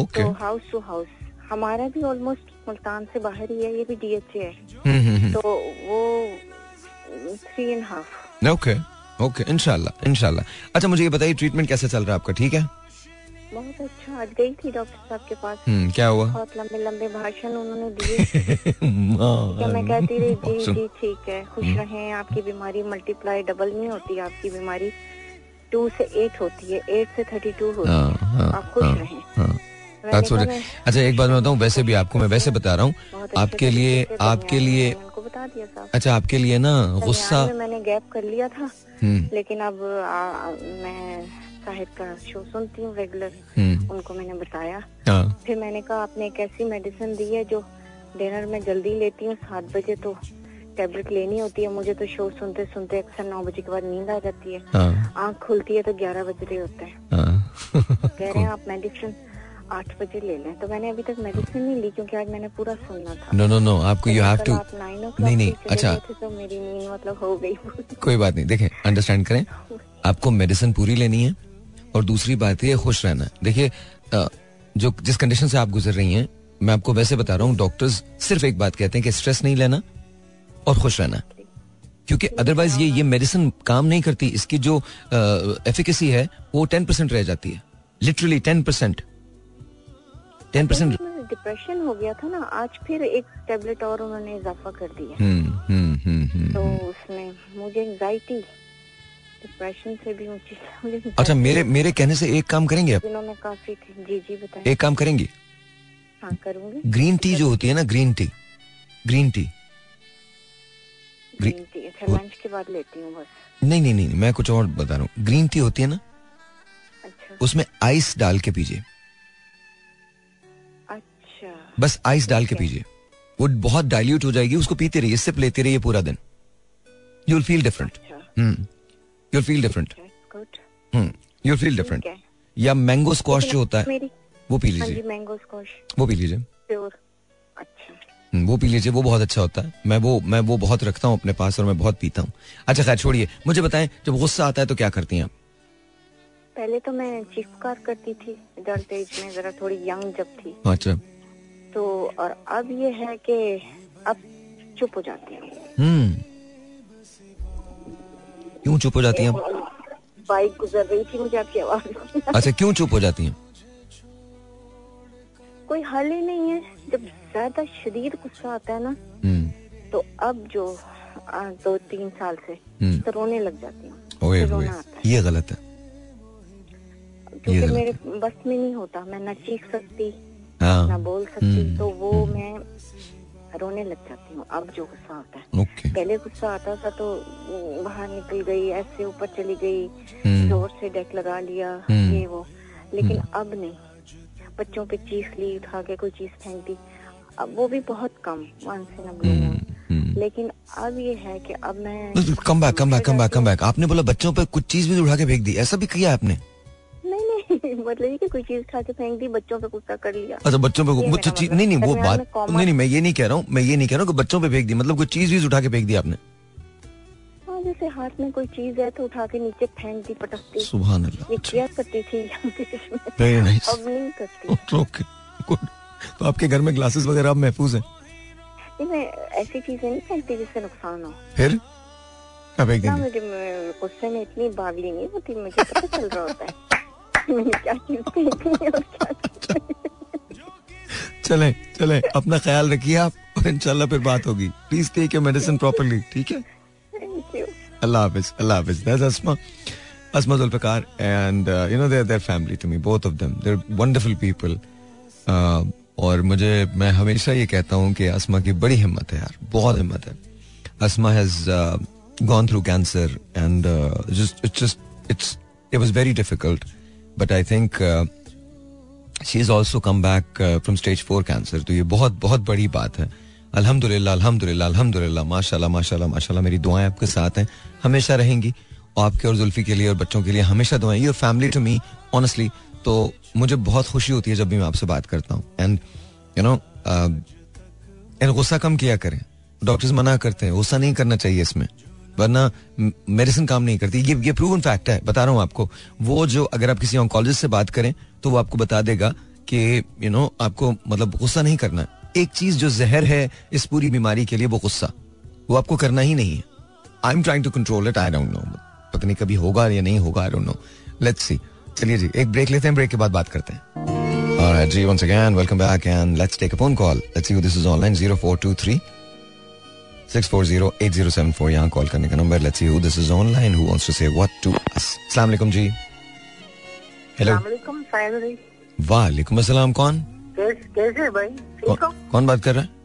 ओके तो हाउस टू हाउस हमारा भी ऑलमोस्ट मुल्तान से बाहर ही है ये भी डीएचए है। हम्म हम्म तो वो three and half okay okay इंशाल्लाह इंशाल्लाह अच्छा मुझे ये बताइए ट्रीटमेंट कैसे चल रहा है आपका? ठीक है? बहुत अच्छा आज गई थी डॉक्टर साहब के पास। हम्म क्या हुआ? बहुत लंबे लंबे भाषण उन्होंने दिए। क्या मैं कहती रही जी जी ठीक है खुश हम्म। रहें आपकी बीमारी मल्टीप्लाई डबल नहीं होती आपकी बीमारी टू से एट होती है एट से थर्टी टू होती हाँ, है हाँ, आप खुश हाँ, रहें। अच्छा एक बात मैं बताऊँ वैसे भी आपको मैं वैसे बता रहा हूँ आपके लिए आपके लिए बता दिया साहब अच्छा आपके लिए ना गुस्सा मैंने गैप कर लिया था। हम्म। लेकिन अब मैं साहिर का शो सुनती हूँ रेगुलर। हम्म, उनको मैंने बताया। फिर मैंने कहा आपने एक ऐसी मेडिसिन दी है जो डिनर में जल्दी लेती हूँ सात बजे तो टेबलेट लेनी होती है मुझे तो शो सुनते सुनते अक्सर नौ बजे के बाद नींद आ जाती है। हाँ। आँख खुलती है तो ग्यारह बज रहे होते हैं। हाँ। कह रहे हैं आप मेडिसिन आठ बजे ले लें। तो मैंने अभी तक मेडिसिन नहीं ली क्योंकि आज मैंने पूरा सुनना था। नो नो नो आपको यू हैव टू आप 9 o'clock नहीं नहीं अच्छा। तो मेरी नींद मतलब हो गई कोई बात नहीं देखें अंडरस्टैंड करें। आपको मेडिसिन पूरी लेनी है और दूसरी बात ये खुश रहना। है देखिए जो जिस कंडीशन से आप गुजर रही हैं मैं आपको वैसे बता रहा हूँ डॉक्टर्स सिर्फ़ एक बात कहते हैं कि स्ट्रेस नहीं लेना। और खुश रहना। क्योंकि अदरवाइज़ ये ये मेडिसिन काम नहीं करती। इसकी जो एफिकेसी है वो टेन परसेंट रह जाती है। Literally ten percent ten percent depression हो गया था ना आज फिर एक टेबलेट और उन्होंने इजाफा कर दिया। हम्म हम्म हम्म तो उसमें मुझे एंजाइटी डिप्रेशन से भी ऊँची अच्छा मेरे मेरे कहने से एक काम करेंगे आप? काफ़ी जी जी बताएँ। एक काम करेंगे? हाँ करूँगी। ग्रीन टी जो होती है ना green tea green tea green tea अच्छा लंच के बाद लेती हूँ बस। नहीं नहीं नहीं मैं कुछ और बता रहा हूँ। ग्रीन टी होती है ना? अच्छा। उसमें आइस डाल के पीजिए। अच्छा। बस आइस डाल के पीजिए। वो बहुत डाइल्यूट हो जाएगी उसको पीते रहिए सिप लेते रहिए पूरा दिन। यू विल फील डिफरेंट अच्छा you will feel different good you will feel different या मैंगो स्क्वाश जो होता है वो पी हाँ लीजिए मैंगो स्कॉश वो पी लीजिए। प्योर अच्छा। वो पी लीजिए वो बहुत अच्छा होता है। मैं वो मैं वो बहुत रखता हूँ अपने पास और मैं बहुत पीता हूँ। अच्छा खैर छोड़िए। मुझे बताएँ जब गुस्सा आता है तो क्या करती हैं आप? पहले तो मैं चीखकार करती थी एज में जरा थोड़ी यंग जब थी। अच्छा। तो और अब ये है कि अब चुप हो जाती हूँ। हम्म। क्यों चुप हो जाती हैं बाइक गुजर रही थी मुझे आपकी आवाज़ अच्छा क्यों चुप हो जाती हैं? कोई हल ही नहीं है। जब ज़्यादा शदीद गुस्सा आता है ना हम्म। तो अब जो दो तीन साल से हम्म। तो रोने लग जाती हूँ। ये गलत है। क्योंकि मेरे बस में नहीं होता मैं ना चीख सकती हाँ। ना बोल सकती हम्म, तो वो मैं रोने लग जाती हूँ। अब जो गुस्सा आता है। पहले गुस्सा आता था तो बाहर निकल गई ऐसे ऊपर चली गई ज़ोर से डेक लगा लिया। ये वो। लेकिन अब नहीं। बच्चों पे चीख ली उठा के कोई चीज़ फेंक दी। अब वो भी बहुत कम वन से हम्म। लेकिन अब ये है कि अब मैं come back come back come back come back आपने बोला बच्चों पे कुछ चीज़ भी उठा के फेंक दी। ऐसा भी किया आपने? नहीं नहीं मतलब ये कि कोई चीज़ खा के फेंक दी बच्चों पे गुस्सा कर लिया। अच्छा बच्चों पे तो चीज़ मतलब नहीं नहीं वो बात नहीं नहीं मैं ये नहीं कह रहा हूँ मैं ये नहीं कह रहा हूँ कि बच्चों पे फेंक दी। मतलब कोई चीज़ भी उठा के फेंक दी आपने। हाँ जैसे हाथ में कोई चीज़ है तो उठा के नीचे फेंक दी पटक दी सुबह अल्लाह करती थी। अब नहीं करती। ओके गुड तो आपके घर में ग्लासेस वगैरह अब महफूज हैं ऐसी चीज़ें नहीं फेंकती जिससे नुकसान हो फिर क्या फेंक देंगे मुझे गुस्से में इतनी बावली नहीं होती मुझे पता चल रहा होता है कि मैंने क्या चीज़ फेंकनी और क्या चले चले अपना ख्याल रखिए आप और इंशाल्लाह फिर बात होगी please take your medicine properly ठीक है Allah Hafiz. That's Asma. Asma Zulfikar and uh, you know they're their family to me, both of them. They're wonderful people. Uh, और मुझे, मैं हमेशा ये कहता हूँ कि असमा की बड़ी हिम्मत है यार, बहुत हिम्मत है। Asma has gone through cancer and just it's just it's it was very difficult but I think she is also come back from stage four cancer तो ये बहुत बहुत बड़ी बात है। अल्हम्दुलिल्लाह अल्हम्दुलिल्लाह अल्हम्दुलिल्लाह, माशाल्लाह माशाल्लाह माशाल्लाह, मेरी दुआएँ आपके साथ हैं, हमेशा रहेंगी। और आपके और जुल्फी के लिए और बच्चों के लिए हमेशा दुआएँ। Your family to me honestly तो मुझे बहुत खुशी होती है जब भी मैं आपसे बात करता हूँ। एंड यू नो एंड गुस्सा कम किया करें। डॉक्टर्स मना करते हैं, गुस्सा नहीं करना चाहिए इसमें। वरना मेडिसिन काम नहीं करती। ये ये प्रूवन फैक्ट है, बता रहा हूँ आपको। वो जो अगर आप किसी ऑन्कोलॉजिस्ट से बात करें तो वो आपको बता देगा कि यू नो आपको मतलब गुस्सा नहीं करना एक चीज़ जो जहर है, इस पूरी बीमारी के लिए वो गुस्सा। वो आपको करना ही नहीं है। I am trying to control it I don't know पता नहीं कभी होगा या नहीं होगा I don't know let's see चलिए जी एक ब्रेक लेते हैं ब्रेक के बाद बात करते हैं। Alright, G, once again, welcome back and let's take a phone call. Let's see who this is online. 0423 640-8074 यहाँ कॉल करने का number let's see who this is online who wants to say what to us अस्सलाम वालेकुम जी। Hello वालेकुम अस्सलाम कौन? कैसे कैसे भाई? कौन कौन बात कर रहा है?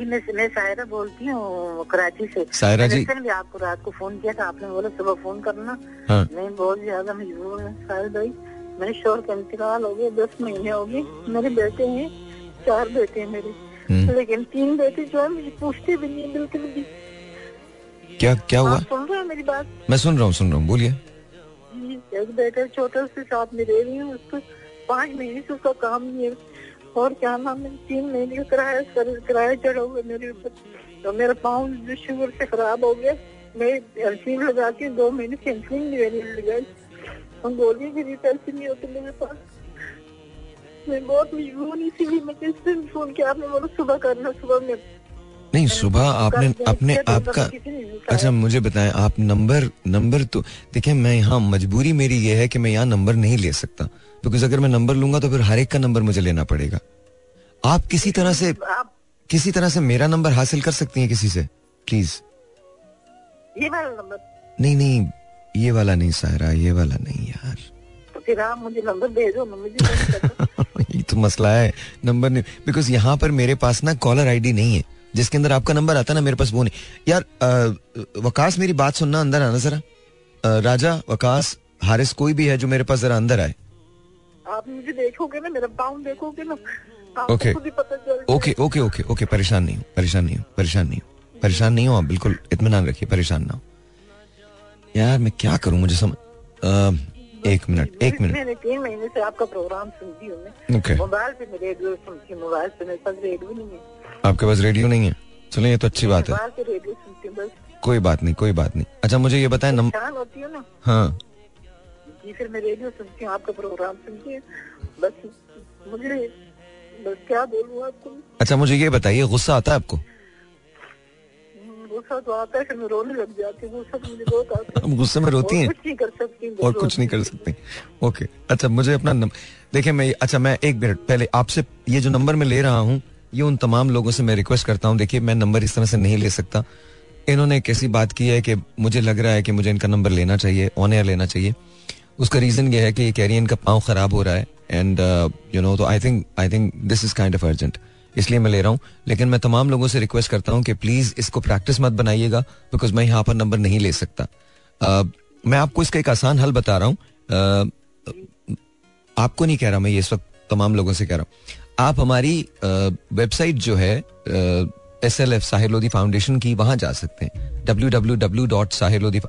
जी मैं मैं सायरा बोलती हूँ कराची से। सायरा जी। मैंने भी आपको रात को फ़ोन किया था आपने बोला सुबह फ़ोन करना। हाँ। मैं बहुत ज़्यादा मजबूर हूँ साहिर भाई। मेरे शोर का इंतकाल हो गया दस महीने हो गए। मेरे बेटे हैं चार बेटे हैं मेरे। हम्म। लेकिन तीन बेटे जो है मुझे पूछते भी नहीं बिल्कुल भी। क्या क्या हुआ? सुन रहे हैं मेरी बात? मैं सुन रहा हूँ सुन रहा हूँ बोलिए। एक बेटा छोटा उसके साथ में रह रही हूँ उसको पाँच महीने से उसका काम नहीं है। और क्या नाम है? तीन महीने का किराया सर किराया चढ़ा हुआ मेरे ऊपर। तो मेरा पाँव जो शुगर से खराब हो गया। मैं एल्सिन लगा के दो महीने से एल्सिन नहीं मैंने लगाई हम बोलिए कि पैसे नहीं होते मेरे पास। मैं बहुत मजबूर इसीलिए मैं किससे भी फ़ोन किया आपने? बोला सुबह करना सुबह में। नहीं सुबह आपने अपने आपका अच्छा मुझे बताएँ आप नंबर नंबर तो देखिए मैं यहाँ मजबूरी मेरी ये है कि मैं यहाँ नंबर नहीं ले सकता। बिकॉज़ अगर मैं नंबर लूँगा तो फिर हर एक का नंबर मुझे लेना पड़ेगा। आप किसी तरह से आप किसी तरह से मेरा नंबर हासिल कर सकती हैं किसी से? प्लीज़ ये वाला नंबर नहीं नहीं। ये वाला नहीं सायरा। ये वाला नहीं यार। तो फिर आप मुझे नंबर मुझे ये तो मसला है। नंबर नहीं। बिकॉज़ यहाँ पर मेरे पास ना कॉलर आईडी नहीं है। जिसके अंदर आपका नंबर आता ना मेरे पास वो नहीं। यार अ, वकास मेरी बात सुनना अंदर आना जरा। राजा वकास हारिस कोई भी है जो मेरे पास जरा अंदर आए। आप मुझे देखोगे ना मेरा पाउंड देखोगे ना ओके। ही। ओके ओके ओके ओके परेशान नहीं हो परेशान नहीं हो परेशान नहीं हो परेशान नहीं हो आप बिल्कुल इतमान रखिए परेशान ना हो। यार मैं क्या करूँ मुझे समझ एक मिनट एक मिनट। मैंने तीन महीने से आपका प्रोग्राम सुनती हूँ मैं। मोबाइल पे रेडियो सुनती हूँ मोबाइल पे मेरे पास रेडियो नहीं है। आपके पास रेडियो नहीं है? चलो ये तो अच्छी बात है। रेडियो सुनती बस। कोई बात नहीं कोई बात नहीं। अच्छा मुझे ये बताएँ नंबर होती हूँ। जी फिर मैं रेडियो सुनती हूँ आपका प्रोग्राम सुनती हूँ। बस मुझे बस क्या बोलूँ आपको? अच्छा मुझे ये बताइए गुस्सा आता है आपको? हम्म, गुस्सा तो आता है फिर मैं रोने लग जाती हूँ गुस्सा मुझे बहुत आता है। गुस्से में रोती हैं? कुछ नहीं कर सकती और कुछ नहीं कर सकते। ओके अच्छा मुझे अपना नंबर देखिए मैं अच्छा मैं एक मिनट पहले आपसे ये जो नंबर मैं ले रहा हूँ ये उन तमाम लोगों से मैं रिक्वेस्ट करता हूँ देखिए मैं नंबर इस तरह से नहीं ले सकता। इन्होंने एक ऐसी बात की है कि मुझे लग रहा है कि मुझे इनका नंबर लेना चाहिए ऑन एयर लेना चाहिए। उसका रीजन ये है कि कैरियन इनका पाँव खराब हो रहा है एंड यू नो तो I think I think this is kind of urgent इसलिए मैं ले रहा हूँ लेकिन मैं तमाम लोगों से रिक्वेस्ट करता हूँ कि प्लीज़ इसको प्रैक्टिस मत बनाइएगा बिकॉज़ मैं यहाँ पर नंबर नहीं ले सकता। अ, मैं आपको इसका एक आसान हल बता रहा हूँ। अ, आपको नहीं कह रहा मैं ये वक्त तमाम लोगों से कह रहा हूँ। आप हमारी वेबसाइट जो है S L F Sahir Lodhi foundation की वहाँ जा सकते हैं। W W W dot Sahir Lodhi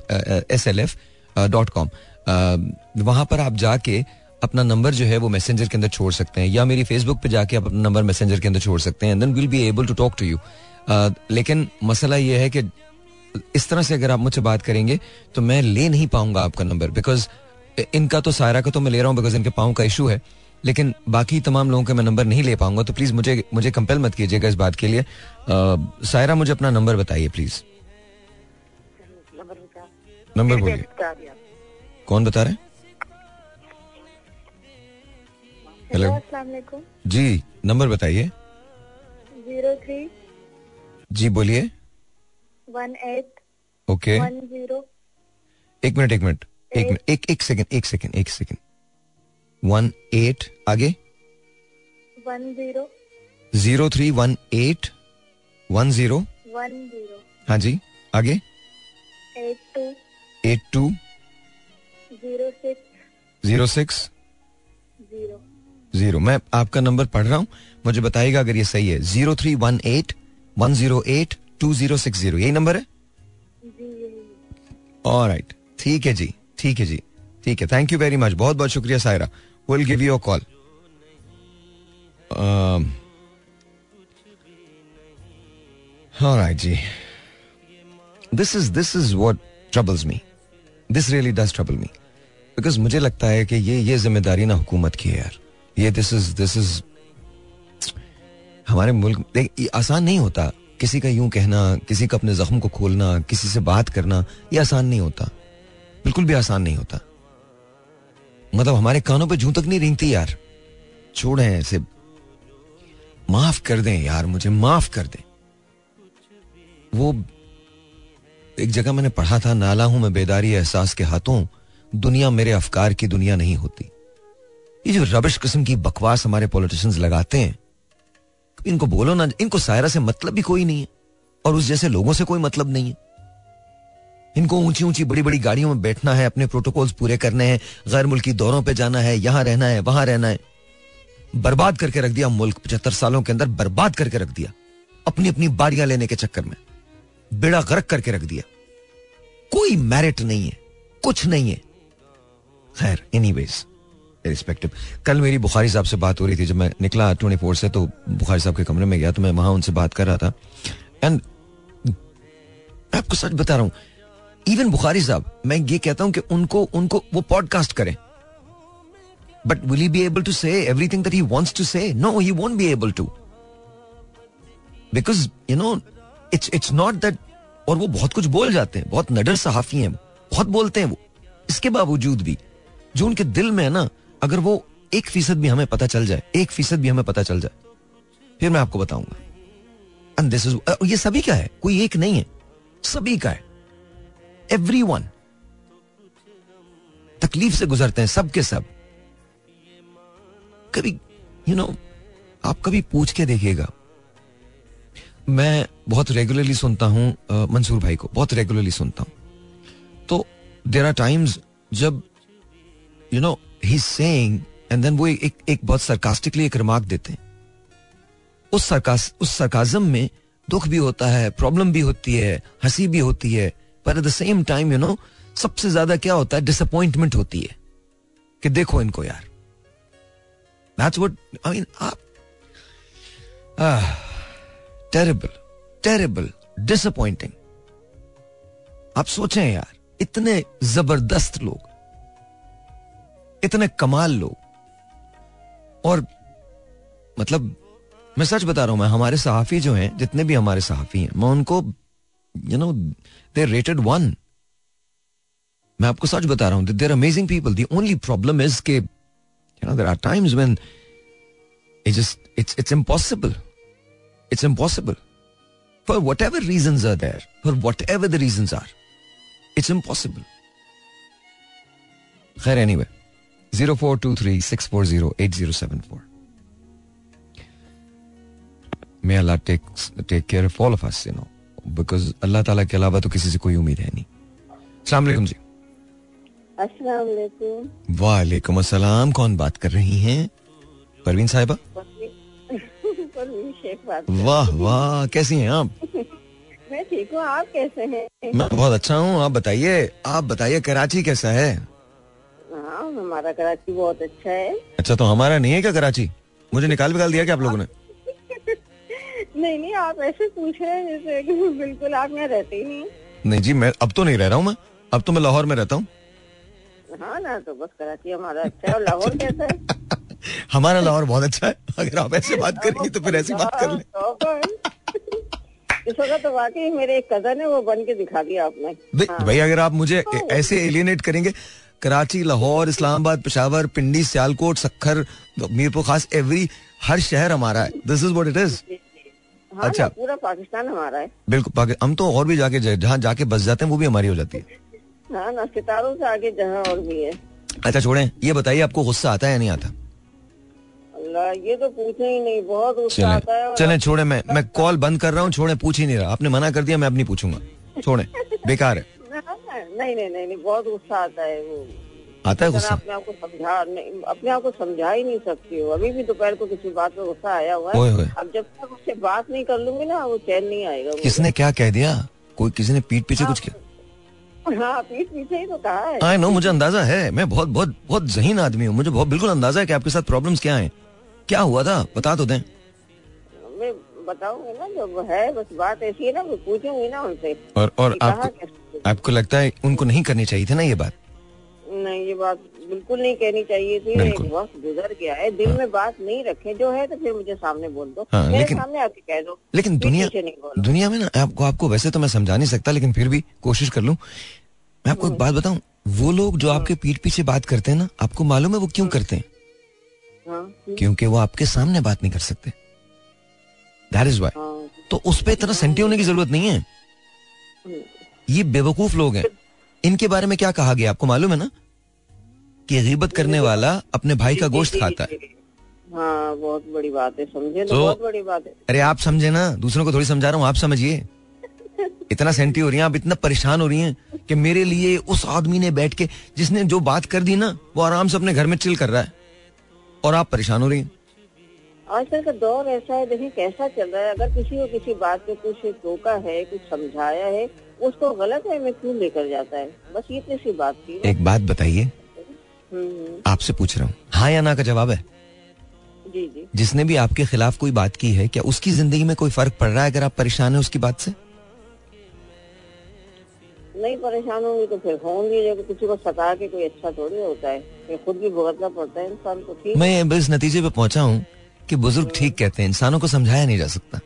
S L F dot com वहाँ पर आप जाके अपना नंबर जो है वो मैसेंजर के अंदर छोड़ सकते हैं या मेरी फेसबुक पे जाके आप अपना नंबर मैसेंजर के अंदर छोड़ सकते हैं then will be able to talk to you लेकिन मसला ये है कि इस तरह से अगर आप मुझसे बात करेंगे तो मैं ले नहीं पाऊँगा आपका नंबर बिकॉज़ इनका तो सायरा का तो मैं ले रहा हूँ बिकॉज़ इनके पाँव का इशू है। लेकिन बाकी तमाम लोगों का मैं नंबर नहीं ले पाऊँगा तो प्लीज़ मुझे मुझे कंपेल मत कीजिएगा इस बात के लिए। सायरा मुझे अपना नंबर बताइए प्लीज़ नंबर बोलिए। कौन बता रहे हैं? हेलो अस्सलाम जी नंबर बताइए। Zero three. जी बोलिए। One eight. Okay one zero. एक मिनट एक मिनट। एक मिनट एक एक सेकंड एक सेकंड एक सेकंड। वन एट आगे। One zero. Zero three one eight one zero. One zero. हाँ जी आगे। Eight two. Eight two. Zero six. Zero six? Zero. Zero. मैं आपका नंबर पढ़ रहा हूँ। मुझे बताइएगा अगर ये सही है। Zero three one eight one zero eight two zero six zero. यही नंबर है? जी और राइट ठीक है जी। ठीक है जी। ठीक है। थैंक यू वेरी मच बहुत बहुत शुक्रिया Saira. Will give you a call right ji. This is this is what troubles me this really does trouble me because मुझे लगता है कि ये ये ज़िम्मेदारी ना हुकूमत की है यार। ये दिस इज़ दिस इज़ हमारे मुल्क, देख आसान नहीं होता। किसी का यूँ कहना, किसी का अपने जख्म को खोलना, किसी से बात करना, ये आसान नहीं होता। बिल्कुल भी आसान नहीं होता। मतलब हमारे कानों पे जूं तक नहीं रिंगती यार। छोड़े ऐसे। माफ़ कर दें यार मुझे, माफ़ कर दें। वो एक जगह मैंने पढ़ा था, नाला हूँ मैं बेदारी एहसास के हाथों। दुनिया मेरे अफकार की दुनिया नहीं होती। ये जो रबिश किस्म की बकवास हमारे पॉलिटिशियंस लगाते हैं, इनको बोलो ना, इनको सायरा से मतलब भी कोई नहीं है, और उस जैसे लोगों से कोई मतलब नहीं है। इनको ऊँची ऊँची बड़ी बड़ी गाड़ियों में बैठना है, अपने प्रोटोकॉल्स पूरे करने हैं, गैर मुल्की दौरों पे जाना है, यहाँ रहना है, वहाँ रहना है। बर्बाद करके रख दिया मुल्क पचहत्तर सालों के अंदर, बर्बाद करके रख दिया। अपनी अपनी बारियाँ लेने के चक्कर में, बेड़ा गर्क करके रख दिया। कोई मेरिट नहीं है, कुछ नहीं है। खैर एनी वेज रिस्पेक्टिव कल मेरी बुखारी साहब से बात हो रही थी, जब मैं निकला ट्वेंटी फोर से तो बुखारी साहब के कमरे में गया तो मैं वहाँ उनसे बात कर रहा था। एंड आपको सच बता रहा हूँ इवन बुखारी साहब, मैं ये कहता हूँ कि उनको उनको वो पॉडकास्ट करें। But will he be able to say everything that he wants to say no he won't be able to because you know it's it's not that और वो बहुत कुछ बोल जाते हैं, बहुत नडर सहाफी हैं, बहुत बोलते हैं वो। इसके बावजूद भी जो उनके दिल में है ना अगर वो एक फ़ीसद भी हमें पता चल जाए एक फ़ीसद भी हमें पता चल जाए फिर मैं आपको बताऊँगा। एंड दिस इज़ ये सभी का है कोई एक नहीं है सभी का है। एवरी वन तकलीफ़ से गुजरते हैं सब के सब। कभी यू you नो know, आप कभी पूछ के देखिएगा। मैं बहुत रेगुलरली सुनता हूँ मंसूर भाई को बहुत रेगुलरली सुनता हूँ। तो देर आर टाइम्स जब you know he saying and then वो एक, एक, बहुत सरकास्टिकली एक रिमार्क देते हैं। उस सरकास उस सरकाजम में दुख भी होता है प्रॉब्लम भी होती है हँसी भी होती है पर at the same time you know सबसे ज़्यादा क्या होता है डिसअपॉइंटमेंट होती है कि देखो इनको यार। दैट्स व्हाट आई मीन आप टेरेबल टेरेबल डिसअपॉइंटिंग आप सोचें यार इतने ज़बरदस्त लोग इतने कमाल लोग। और मतलब मैं सच बता रहा हूँ, मैं हमारे सहाफी जो हैं, जितने भी हमारे सहाफी हैं, मैं उनको you know they rated one मैं आपको सच बता रहा हूँ there amazing people the only problem is के you know there are times when it it's it's impossible it's impossible for whatever reason are there for whatever the reason are it's impossible खैर anyway zero four two three six four zero eight zero seven four may Allah take take care of all of us you know because अल्लाह ताला के अलावा तो किसी से कोई उम्मीद है नहीं अस्सलाम वालेकुम जी अस्सलाम वालेकुम वालेकुम अस्सलाम कौन बात कर रही हैं परवीन साहिबा वाह वाह कैसी हैं आप मैं ठीक हूँ आप कैसे हैं? मैं बहुत अच्छा हूँ आप बताइए आप बताइए कराची कैसा है? हाँ हमारा कराची बहुत अच्छा है। अच्छा तो हमारा नहीं है क्या कराची? मुझे निकाल निकाल दिया क्या आप लोगों ने? नहीं नहीं आप ऐसे पूछ रहे हैं जैसे कि बिल्कुल आप यहाँ रहते ही नहीं। नहीं जी मैं अब तो नहीं रह रहा हूँ मैं। अब तो मैं लाहौर में रहता हूँ। हाँ ना तो बस कराची हमारा अच्छा है और लाहौर कैसा है। हमारा लाहौर बहुत अच्छा है। अगर आप ऐसे बात करेंगे तो फिर ऐसी बात कर लें। हाँ, तो। इस वक्त तो वाकई मेरे एक कज़न है वो बन के दिखा दिया आपने। भाई भाई अगर आप मुझे ऐसे एलियनेट करेंगे कराची लाहौर इस्लामाबाद पेशावर पिंडी सियालकोट सखर मीरपुर खास एवरी हर शहर हमारा है। This is what it is हाँ अच्छा। पूरा पाकिस्तान हमारा है। बिल्कुल पाकि- हम तो और भी जाके जहाँ जाके बस जाते हैं वो भी हमारी हो जाती है। हाँ ना सितारों से आगे जहाँ और भी है। अच्छा छोड़ें ये बताइए आपको गुस्सा आता है या नहीं आता? ये तो पूछे ही नहीं बहुत गुस्सा आता है चलें और मैं मैं कॉल बंद कर रहा हूँ छोड़े पूछ ही नहीं रहा। आपने मना कर दिया मैं अब नहीं पूछूँगा। छोड़े बेकार है। नहीं नहीं नहीं नहीं बहुत गुस्सा आता है वो। आता है गुस्सा? अपने आप को समझा नहीं अपने आप को समझा ही नहीं सकती हो। अभी भी दोपहर को किसी बात में गुस्सा आया हुआ ओए है अब जब तक उससे बात नहीं कर लूँगी ना वो चैन नहीं आएगा। किसने क्या कह दिया? कोई किसी ने पीठ पीछे कुछ किया? हाँ पीठ पीछे ही तो कहा है। आई नो मुझे अंदाज़ा है। मैं बहुत बहुत बहुत जहीन आदमी हूँ। मुझे बहुत बिल्कुल अंदाज़ा है कि आपके साथ प्रॉब्लम्स क्या हैं। क्या हुआ था? बता तो दें। मैं बताऊँगी ना जब है बस बात ऐसी है ना पूछूँगी ना उनसे। और और कहा आपको लगता है उनको नहीं करनी चाहिए थी ना ये बात? नहीं ये बात बिल्कुल नहीं कहनी चाहिए थी। एक वक्त गुजर गया है दिल हाँ। में बात नहीं रखे जो है तो फिर मुझे सामने बोल दो। हाँ, मेरे लेकिन- सामने आके कह दो। लेकिन दुनिया नहीं बोलो। दुनिया में ना आपको आपको वैसे तो मैं समझा नहीं सकता लेकिन फिर भी कोशिश कर लूँ। मैं आपको एक बात बताऊँ वो लोग जो आपके पीठ पीछे बात करते हैं ना आपको मालूम है वो क्यों करते हैं? हाँ क्योंकि वो आपके सामने बात नहीं कर सकते। दैट इज़ वाई हाँ। तो उस पर इतना सेंटी होने की ज़रूरत नहीं है। ये बेवकूफ़ लोग हैं। इनके बारे में क्या कहा गया? आपको मालूम है ना? कि गीबत करने वाला अपने भाई का गोश्त खाता है। हाँ बहुत बड़ी बात है समझे तो बहुत बड़ी बात है। अरे आप समझे ना? दूसरों को थोड़ी समझा रहा हूँ आप समझिए। इतना सेंटी हो रही हैं आप इतना परेशान हो रही हैं कि मेरे लिए उस आदमी ने बैठ के जिसने जो बात कर दी ना वो आराम से अपने घर में चिल कर रहा है। और आप परेशान हो रही हैं। आजकल का दौर ऐसा है देखिए कैसा चल रहा है। अगर किसी को किसी बात पे कुछ टोका है कुछ समझाया है उसको गलत है में क्यों लेकर जाता है? बस ये इतनी सी बात थी। एक बात बताइए। हम्म, हम्म, आपसे पूछ रहा हूँ। हाँ या ना का जवाब है? जी जी। जिसने भी आपके खिलाफ कोई बात की है क्या उसकी ज़िंदगी में कोई फ़र्क पड़ रहा है अगर आप परेशान है उसकी बात से? नहीं परेशान होंगी तो फिर होंगी जब किसी को सता के कोई अच्छा थोड़ी होता है। खुद भी भुगतना पड़ता है इंसान को ठीक मैं इस नतीजे पे पहुँचा हूँ कि बुज़ुर्ग ठीक कहते हैं इंसानों को समझाया नहीं जा सकता।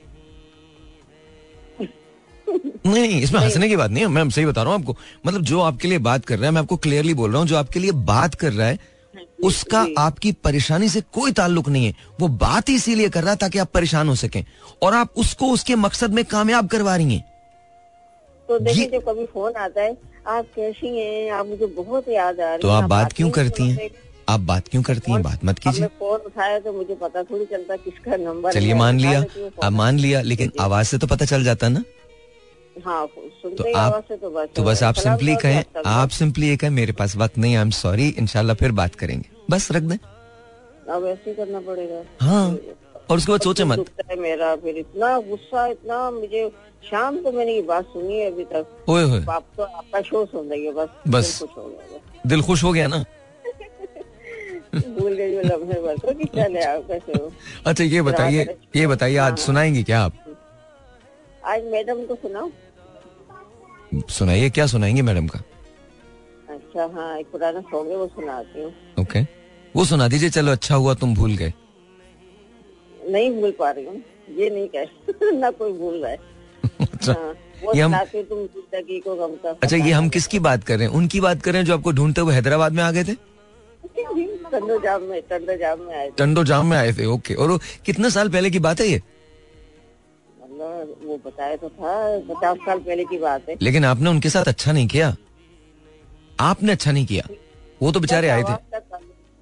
नहीं नहीं इसमें हंसने की बात नहीं है मैं सही बता रहा हूँ आपको। मतलब जो आपके लिए बात कर रहा है मैं आपको क्लियरली बोल रहा हूँ जो आपके लिए बात कर रहा है उसका आपकी परेशानी से कोई ताल्लुक नहीं है। वो बात ही इसीलिए कर रहा है ताकि आप परेशान हो सकें और आप उसको उसके मकसद में कामयाब करवा रही हैं। तो देखिए कभी फ़ोन आता है आप कैसी हैं? आप मुझे बहुत याद आ रही तो आप बात क्यों करती हैं? आप बात क्यों करती हैं? बात मत कीजिए। फ़ोन उठाया तो मुझे पता थोड़ी चलता किसका नंबर चलिए मान लिया। आप मान लिया लेकिन आवाज़ से तो पता चल जाता ना। हाँ तो आप तो बस तो बस आप सिंपली कहें तो आप सिंपली ये कहें मेरे पास वक्त नहीं आई एम सॉरी इनशाला फिर बात करेंगे। बस रख दें। अब ऐसे ही करना पड़ेगा। हाँ और उसके बाद सोचे मत। मेरा फिर इतना गुस्सा इतना मुझे शाम को मैंने ये बात सुनी है अभी तक। ओए होए। आप तो आपका शो सुन रही है बस बस। दिल खुश हो गया दिल खुश हो गया ना। भूल गई आपका शो अच्छा ये बताइए ये बताइए आज सुनाएँगे क्या आप? आज मैडम को सुनाओ सुनाइए क्या सुनाएँगे मैडम का? अच्छा हाँ एक पुराना सॉन्ग है वो सुनाती हूँ। ओके वो सुना दीजिए चलो अच्छा हुआ तुम भूल गए। नहीं भूल पा रही हूँ ये नहीं कह ना कोई भूल रहा है। अच्छा हाँ, ये हम- तुम को गम का। अच्छा ये हम किसकी बात कर रहे हैं? उनकी बात कर रहे हैं जो आपको ढूंढते हुए हैदराबाद में आ गए थे? टंडो जाम में टंडो जाम में आए थे। टंडो जाम में आए थे ओके और कितने साल पहले की बात है ये? वो बताया तो था पचास साल पहले की बात है। लेकिन आपने उनके साथ अच्छा नहीं किया। आपने अच्छा नहीं किया। वो तो बेचारे आए थे।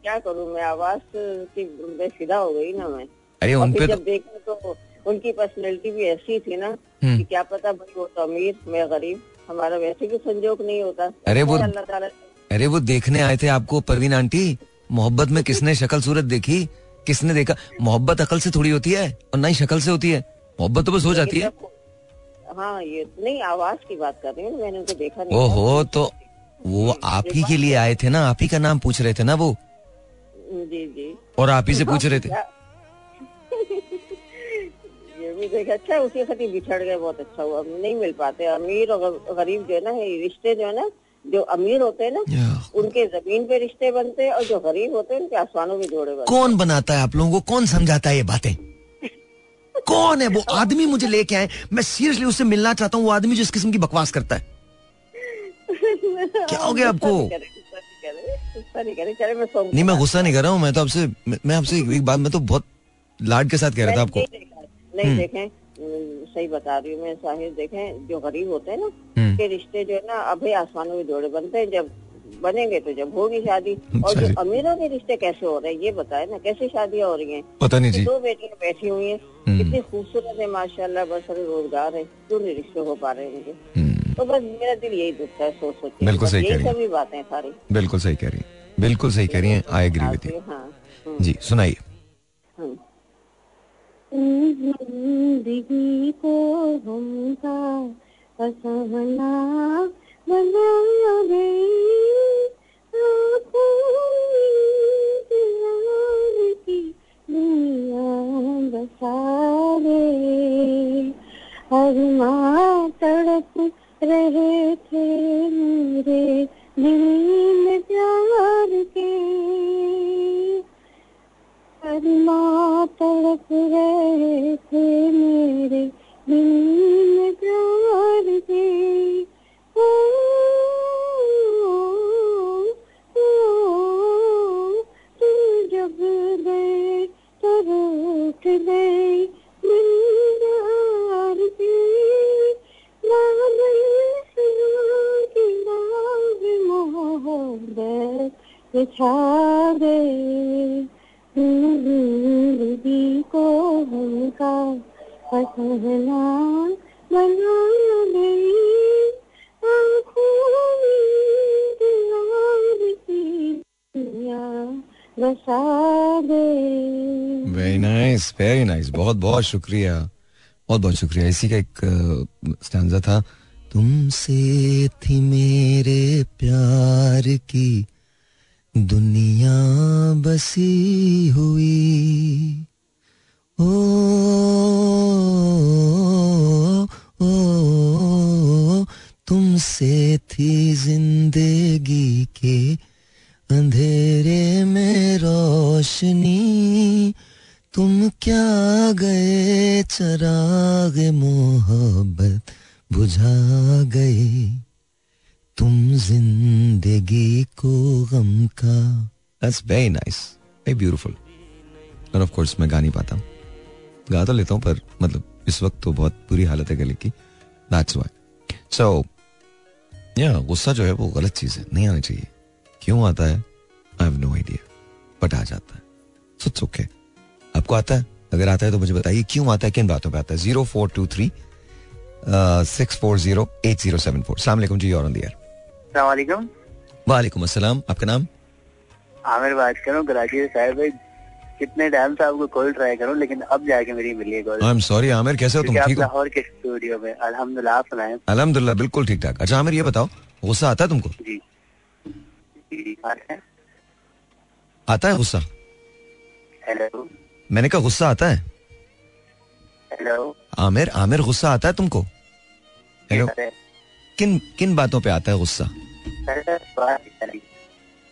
क्या करूँ मैं? आवाज़ की बेफिदा हो गई ना मैं। अरे उन पे तो जब देखा तो उनकी पर्सनैलिटी भी ऐसी थी ना हम्म। कि क्या पता भाई वो तो अमीर मैं गरीब हमारा वैसे भी संजोग नहीं होता। अरे वो- अरे वो देखने आए थे आपको परवीन आंटी? मोहब्बत में किसने शक्ल सूरत देखी? किसने देखा? मोहब्बत अकल से थोड़ी होती है और ना ही शक्ल से होती है। मोहब्बत तो बस हो जाती है। हाँ ये नहीं आवाज़ की बात कर रही हूँ मैंने उनको देखा नहीं। ओहो तो वो आप ही के लिए आए थे ना? आप ही का नाम पूछ रहे थे ना वो? जी जी। और आप ही से पूछ रहे थे। ये भी देख अच्छा है उसी खातिर बिछड़ गए बहुत अच्छा हुआ। नहीं मिल पाते। अमीर और गरीब जो है ना ये रिश्ते जो है ना जो अमीर होते हैं ना उनके ज़मीन पे रिश्ते बनते हैं और जो गरीब होते हैं उनके आसमानों में जोड़े बनते कौन बनाता है आप लोगों को? कौन समझाता है ये बातें? कौन है वो? आदमी मुझे लेके आए। मैं सीरियसली उससे मिलना चाहता हूँ वो आदमी जो इस किस्म की बकवास करता है। क्या हो गया आपको? नहीं मैं गुस्सा नहीं कर रहा हूँ मैं तो आपसे मैं आपसे एक बात मैं तो बहुत लाड के साथ कह रहा था आपको। नहीं देखा देखें हम्म, सही बता रही हूँ मैं साहिर देखें जो गरीब होते हैं ना हम्म। के रिश्ते जो है ना अभी आसमानों में जोड़े बनते हैं जब बनेंगे तो जब होगी शादी। और अच्छा जो अमीरों के रिश्ते कैसे हो रहे हैं ये बताए ना कैसे शादियाँ हो रही हैं? पता नहीं जी। दो बेटियाँ बैठी हुई हैं। हम्म। कितनी खूबसूरत है माशाल्लाह बस सारे रोज़गार है। क्यों नहीं रिश्ते हो पा रहे हैं हम्म, तो बस मेरा दिल यही दुखता है सोच सोच बिल्कुल सही कह रही हैं। सभी बातें सारी। बिल्कुल सही कह रही हैं। बिल्कुल सही कह रही है। आई एग्री विद यू जी सुनाइए। हम्म। ज़िंदगी को हमका फसाना तड़प रहे थे मेरे दिल में प्यार छावे। दी को हमका असहना बना गई आँखों में दिलार की दुनिया वेरी नाइस वेरी नाइस बहुत बहुत शुक्रिया। बहुत बहुत शुक्रिया। इसी का एक स्टैंडा था। तुमसे थी मेरे प्यार की। दुनिया बसी हुई। ओ, ओ, ओ तुमसे थी ज़िंदगी के अंधेरे में रोशनी। तुम क्या गए चराग मोहब्बत बुझा गए? तुम ज़िंदगी को गम का। That's very nice very beautiful और ऑफ़ कोर्स मैं गा नहीं पाता। हूँ गा तो लेता हूँ, पर मतलब इस वक्त तो बहुत बुरी हालत है गले की। दैट्स व्हाई सो या गुस्सा जो है वो गलत चीज़ है। नहीं आनी चाहिए। क्यों आता है? I have no idea but आ जाता है। सो इट्स ओके आपको आता है? अगर आता है तो मुझे बताइए, क्यों आता है? किन बातों पे आता है? Zero four two three six four zero eight zero seven four सलाम जी और वालेकुम। अस्सलाम आपका नाम? आमिर बात करूँ कराची से साहब भाई कितने टाइम से आपको कॉल ट्राई करूँ लेकिन अब जाके मेरी मिली है call I am sorry Aamir कैसे हो तुम? ठीक हो? लाहौर के स्टूडियो में अल्हम्दुलिल्लाह आप सुनाएँ। अल्हम्दुलिल्लाह बिल्कुल ठीक ठाक। अच्छा आमिर ये बताओ गुस्सा आता है तुमको? जी। है आता है गुस्सा? हेलो मैंने कहा गुस्सा आता है? हेलो आमिर आमिर गुस्सा आता है तुमको? हेलो किन किन बातों पे आता है गुस्सा?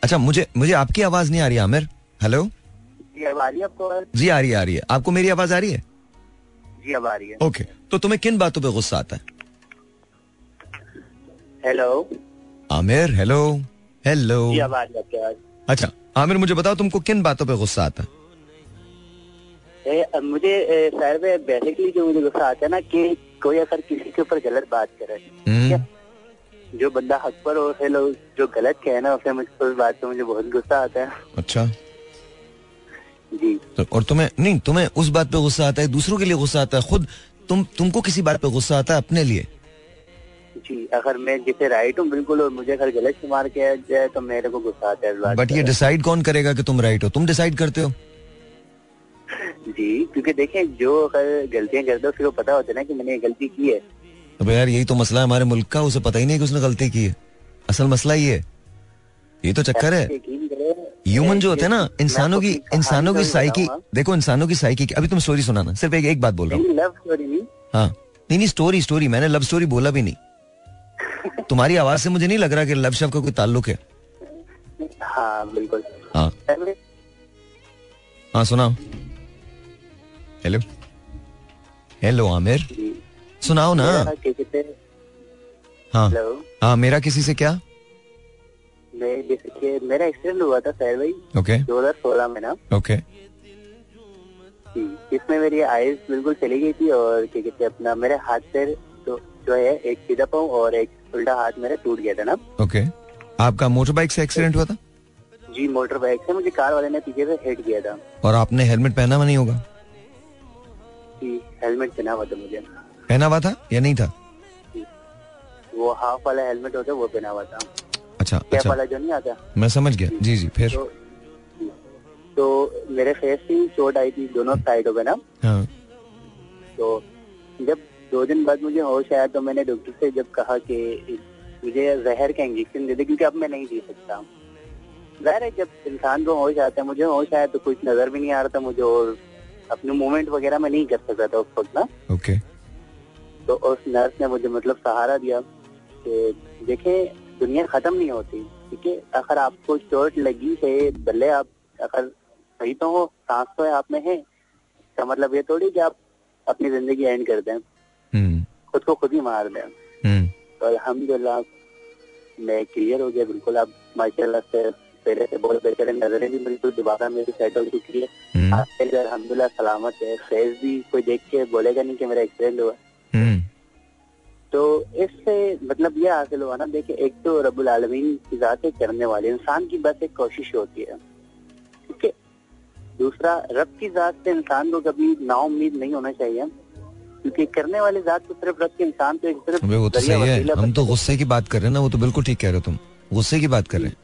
अच्छा मुझे मुझे आपकी आवाज़ नहीं आ रही आमिर। हेलो जी आ रही है आपको जी आ रही है आ रही है। आपको मेरी आवाज़ आ रही है? जी अब आ रही है। ओके तो तुम्हें किन बातों पे गुस्सा आता है? हेलो आमिर हेलो हेलो जी अब आ रही है आपकी आवाज़। अच्छा आमिर मुझे बताओ तुमको किन बातों पे गुस्सा आता है? ए, मुझे ए, सर बेसिकली जो मुझे गुस्सा आता है ना कि कोई अगर किसी के ऊपर गलत बात करे? जो बंदा हक पर हो उसे लोग जो गलत कहे ना उसे मुझे उस बात पे मुझे बहुत गुस्सा आता है। अच्छा। जी। तो और तुम्हें नहीं तुम्हें उस बात पे गुस्सा आता है दूसरों के लिए गुस्सा आता है खुद तुम तुमको किसी बात पे गुस्सा आता है अपने लिए? जी अगर मैं जिसे राइट हूँ बिल्कुल और मुझे अगर गलत शुमार किया जाए तो मेरे को गुस्सा आता है बट ये डिसाइड कौन करेगा कि तुम राइट हो? तुम डिसाइड करते हो? जी क्योंकि देखें जो अगर गलतियाँ करता है उसको पता होता है ना कि मैंने ये गलती की है। अब यार यही तो मसला है हमारे मुल्क का उसे पता ही नहीं कि उसने गलती की है। असल मसला ये ये तो चक्कर है। ह्यूमन जो होते हैं ना इंसानों की इंसानों की साइकी देखो इंसानों की साइकी की अभी तुम स्टोरी सुनाना सिर्फ़ एक एक बात बोल रहा हूँ। हाँ। नहीं नहीं स्टोरी स्टोरी मैंने लव स्टोरी बोला भी नहीं। तुम्हारी आवाज़ से मुझे नहीं लग रहा कि लव शब्द का कोई ताल्लुक है। हाँ बिल्कुल। हाँ। हाँ सुनाओ। हेलो हेलो आमिर सुनाओ ना। हैं। हाँ मेरा किसी से क्या? मैं मेरा एक्सीडेंट हुआ था सर भाई। ओके 2016 में ना। ओके इसमें मेरी आइज़ बिल्कुल चली गई थी और क्या कहते अपना मेरे हाथ से तो जो है एक सीधा पाँव और एक उल्टा हाथ मेरा टूट गया था ना। ओके आपका मोटर बाइक से एक्सीडेंट हुआ था? जी मोटर बाइक से। मुझे कार वाले ने पीछे से हिट किया था। और आपने हेलमेट पहना हुआ नहीं होगा? जी हेलमेट पहना हुआ था मुझे। पहना हुआ था या नहीं था? वो हाफ़ वाला हेलमेट होता है वो पहना हुआ था। अच्छा कैप अच्छा। वाला जो नहीं आता? मैं समझ गया। जी जी फिर? तो तो मेरे फेस की चोट आई थी दोनों साइडों पे ना? हाँ। तो जब दो दिन बाद मुझे होश आया तो मैंने डॉक्टर से जब कहा कि मुझे जहर का इंजेक्शन दे दे क्योंकि अब मैं नहीं जी सकता। ज़ाहिर है जब इंसान को होश आता है मुझे होश आया तो कुछ नज़र भी नहीं आ रहा था मुझे और अपने मूवमेंट वगैरह मैं नहीं कर सकता था उस वक्त ना। ओके तो उस नर्स ने मुझे मतलब सहारा दिया कि देखें दुनिया खत्म नहीं होती ठीक है? अगर आपको चोट लगी है भले आप अगर सही तो हो सांस तो आप में है इसका मतलब ये थोड़ी कि आप अपनी ज़िंदगी एंड कर दें। हम्म। खुद को खुद ही मार दें। हम्म। तो अल्हम्दुलिल्लाह मैं क्लियर हो गया बिल्कुल आप माशाल्लाह से पहले से बहुत बेहतर है। नज़रें भी बिल्कुल दोबारा मेरी सेट हो चुकी है। हम्म। आज से अल्हम्दुलिल्लाह सलामत है। फेस भी कोई देख के बोलेगा नहीं कि मेरा एक्सीडेंट हुआ। तो इससे मतलब ये हासिल हुआ ना देखिए एक तो रब्बुल आलमीन की जात करने वाले इंसान की बस एक कोशिश होती है ठीक है? दूसरा रब की जात से इंसान को कभी नाउम्मीद नहीं होना चाहिए क्योंकि करने वाली जात तो सिर्फ़ रब के इंसान तो एक अबे वो तो सही है। हम तो गुस्से की बात कर रहे हैं ना वो तो बिल्कुल ठीक कह रहे हो तुम। गुस्से की बात कर रहे हैं।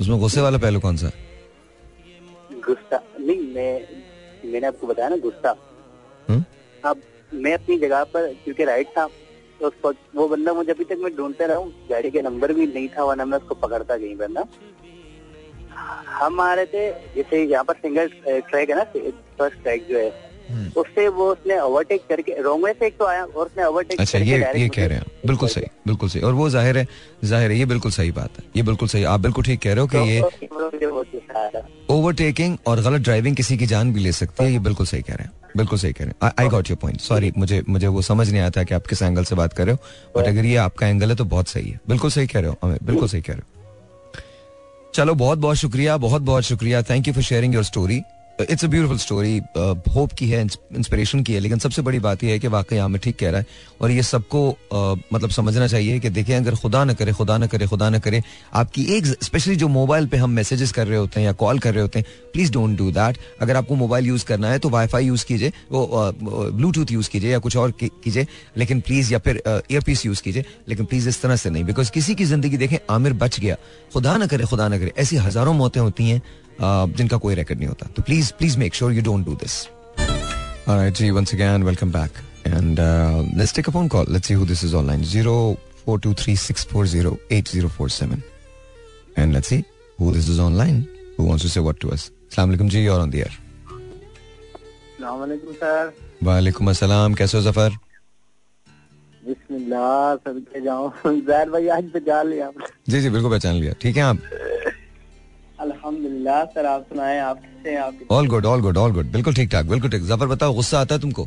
उसमें गुस्से वाला पहलू कौन सा? गुस्सा नहीं मैं मैंने आपको बताया ना गुस्सा। हम्म? अब मैं अपनी जगह पर क्योंकि राइट था तो उस पर- वो बंदा मुझे अभी तक मैं ढूंढते रहा हूँ। गाड़ी के नंबर भी नहीं था वरना मैं उसको पकड़ता कहीं पर ना। हम आ रहे थे जैसे यहाँ पर सिंगल ट्रैक है ना फ़र्स्ट ट्रैक जो है। हम्म। उससे वो उसने ओवरटेक करके रॉन्ग वे से एक तो आया और उसने ओवरटेक अच्छा ये ये कह रहे हैं। बिल्कुल सही बिल्कुल सही। और वो ज़ाहिर है ज़ाहिर है ये बिल्कुल सही बात है। ये बिल्कुल सही। आप बिल्कुल ठीक कह रहे हो कि ये ये ओवरटेकिंग और गलत ड्राइविंग किसी की जान भी ले सकती है, ये बिल्कुल सही कह रहे हैं, बिल्कुल सही कह रहे हैं। I got your point sorry मुझे मुझे वो समझ नहीं आता कि आप किस एंगल से बात कर रहे हो बट अगर ये आपका एंगल है तो बहुत सही है। बिल्कुल सही कह रहे हो हमें बिल्कुल सही कह रहे हो। चलो बहुत बहुत शुक्रिया बहुत बहुत शुक्रिया। Thank you for sharing your story it's a beautiful story hope की है इंस्पिरेशन की है लेकिन सबसे बड़ी बात यह है कि वाकई हमें ठीक कह रहा है। और ये सबको uh, मतलब समझना चाहिए कि देखें अगर खुदा ना करे खुदा ना करे खुदा ना करे आपकी एक स्पेशली जो मोबाइल पे हम मैसेजेस कर रहे होते हैं या कॉल कर रहे होते हैं प्लीज़ डोंट डू दैट अगर आपको मोबाइल यूज़ करना है तो वाईफाई यूज़ कीजिए वो ब्लूटूथ यूज़ कीजिए या कुछ और कीजिए लेकिन प्लीज़ या फिर ईयर ईयरपीस यूज़ कीजिए लेकिन प्लीज़ इस तरह से नहीं बिकॉज़ किसी की ज़िंदगी देखें आमिर बच गया। खुदा ना करे खुदा ना करे ऐसी हज़ारों मौतें होती हैं uh, जिनका कोई रिकॉर्ड नहीं होता तो please please make sure you don't do this G, once again, welcome back. And uh, let's take a phone call. Let's see who this is online. 0423-640-8047. And let's see who this is online who wants to say what to us. Assalamu alaikum G, you're on the air. Sir वालेकुम अस्सलाम कैसे हो ज़फ़र बिस्मिल्लाह sir जाऊँ जैर भाई आज बचा लिया जी जी बिल्कुल पहचान लिया ठीक है आप अल्हम्दुलिल्लाह सर आप सुनाए आप कैसे आप all good all good all good बिल्कुल ठीक ठाक बिल्कुल ठीक। ज़फ़र बताओ गुस्सा आता है तुमको?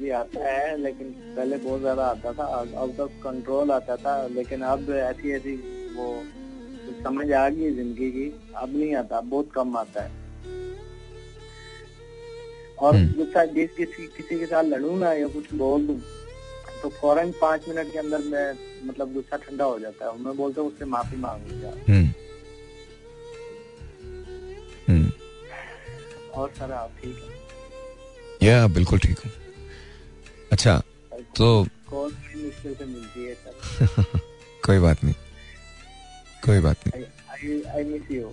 जी आता है लेकिन पहले बहुत ज़्यादा आता था अब अब तक कंट्रोल आता था लेकिन अब ऐसी ऐसी वो समझ आ गई ज़िंदगी की। अब नहीं आता बहुत कम आता है। और हम्म। गुस्सा जिस किसी किसी के साथ लड़ूं ना या कुछ बोल दूँ तो फ़ौरन पाँच मिनट के अंदर मैं मतलब गुस्सा ठंडा हो जाता है। मैं बोलता हूँ उससे माफ़ी मांग लिया हम्म। हम्म। और सर आप ठीक है? या बिल्कुल ठीक हूँ। अच्छा तो कौन सी मुश्किल से मिलती है सर? कोई बात नहीं। कोई बात नहीं। I I miss you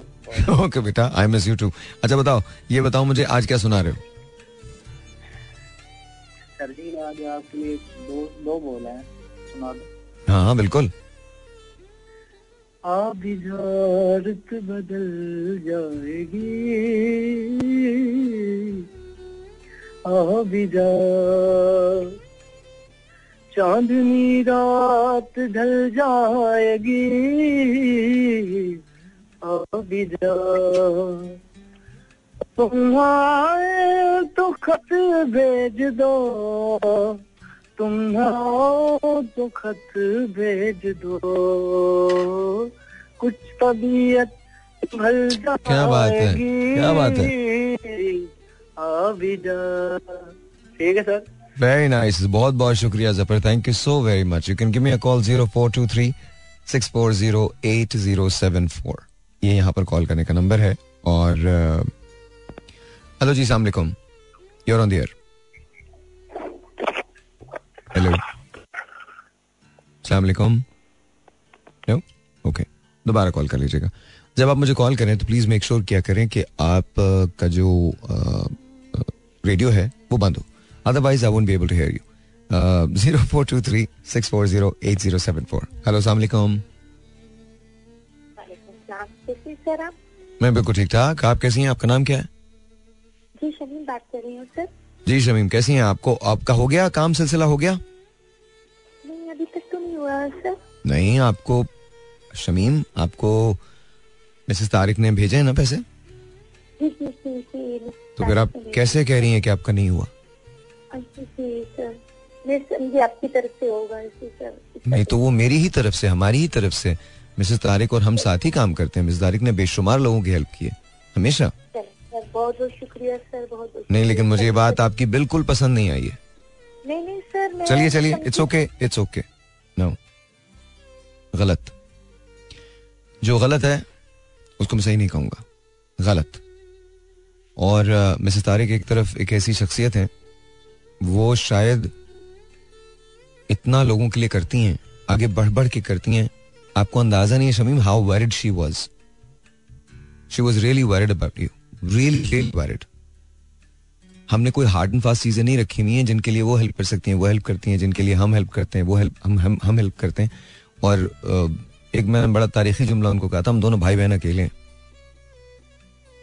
okay बेटा आई मिस यू टू अच्छा बताओ ये बताओ मुझे आज क्या सुना रहे हो? सर जी आज आपके लिए दो दो बोल हैं सुना दो। हाँ हाँ बिल्कुल। आबिजारत बदल जाएगी आबिजा चांदनी रात ढल जाएगी आबिजा तुम आए तो खत भेज दो। तुम आओ तो खत भेज दो। कुछ तबीयत भल क्या बात है? क्या बात है? ठीक है सर। वेरी नाइस बहुत बहुत शुक्रिया Zafar. Thank you so very much you can give me a call zero four two three six four zero eight zero seven four ये यहाँ पर कॉल करने का नंबर है और हेलो जी सलाम अलैकुम you're on the air hello सलाम अलैकुम नो ओके दोबारा कॉल कर लीजिएगा। जब आप मुझे कॉल करें तो प्लीज़ मेक श्योर क्या करें कि आप का जो रेडियो है वो बंद हो। Otherwise I won't be able to hear you zero four two three six four zero eight zero seven four hello सलाम मैं बिल्कुल ठीक ठाक। आप कैसी हैं? आपका नाम क्या है? जी शमीम बात कर रही हूँ सर। जी शमीम कैसी हैं आपको? आपका हो गया? काम सिलसिला हो गया? नहीं अभी तक तो नहीं हुआ सर। नहीं आपको शमीम आपको मिसेस तारिक ने भेजे हैं ना पैसे? जी जी जी जी तो फिर आप कैसे कह रही हैं कि आपका नहीं हुआ? जी जी सर। मैं आपकी तरफ़ से होगा सर। नहीं तो वो मेरी ही तरफ़ से हमारी ही तरफ़ से। मिसेस तारिक और हम साथ ही काम करते हैं। मिसेस तारिक ने बेशुमार लोगों की हेल्प की है हमेशा। बहुत बहुत शुक्रिया सर बहुत बहुत नहीं लेकिन मुझे ये बात आपकी बिल्कुल पसंद नहीं आई है। नहीं नहीं सर चलिए चलिए it's okay it's okay no गलत। जो गलत है उसको मैं सही नहीं कहूँगा। गलत। और मिसेस तारिक एक तरफ़ एक ऐसी शख्सियत है वो शायद इतना लोगों के लिए करती हैं आगे बढ़ बढ़ के करती हैं आपको अंदाज़ा नहीं है Shamim how worried she was she was really worried about you really really worried हमने कोई हार्ड एंड फास्ट चीज़ें नहीं रखी हुई हैं जिनके लिए वो हेल्प कर सकती हैं, वो हेल्प करती हैं, जिनके लिए हम हेल्प करते हैं, वो हेल्प हम हम हम हेल्प करते हैं। और एक मैंने बड़ा तारीखी जुमला उनको कहा था हम दोनों भाई बहन अकेले हैं।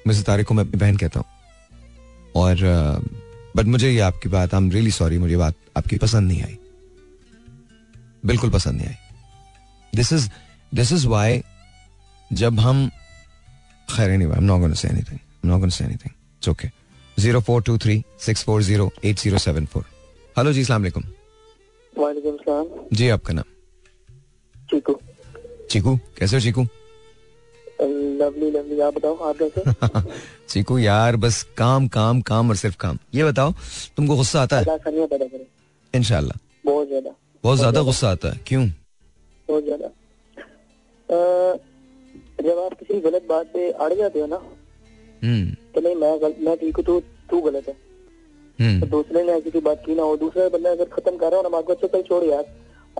मिस तारिक को मैं अपनी बहन कहता हूँ। और बट मुझे ये आपकी बात आई एम रियली सॉरी मुझे बात आपकी पसंद नहीं आई। बिल्कुल पसंद नहीं आई। This is this is why जब हम, खैर नहीं I am not gonna say anything not gonna say anything it's okay zero four two three six four zero eight zero seven four hello जी सलाम जी आपका नाम? चीकू। चीकू कैसे हो चीकू? लवली लवली आप बताओ आप कैसे चीकू यार बस काम काम काम और सिर्फ़ काम। ये बताओ तुमको गुस्सा आता है? इनशाला बहुत ज़्यादा। बहुत ज़्यादा गुस्सा आता है। क्यों? बहुत ज़्यादा। जब आप किसी गलत बात पे अड़ जाते हो ना तो नहीं मैं गल, मैं ठीक हूँ तू तू गलत है। हम्म। तो दूसरे ने ऐसी बात की ना हो दूसरा बंदा अगर खत्म कर रहा हो ना बात को अच्छा चल छोड़ यार।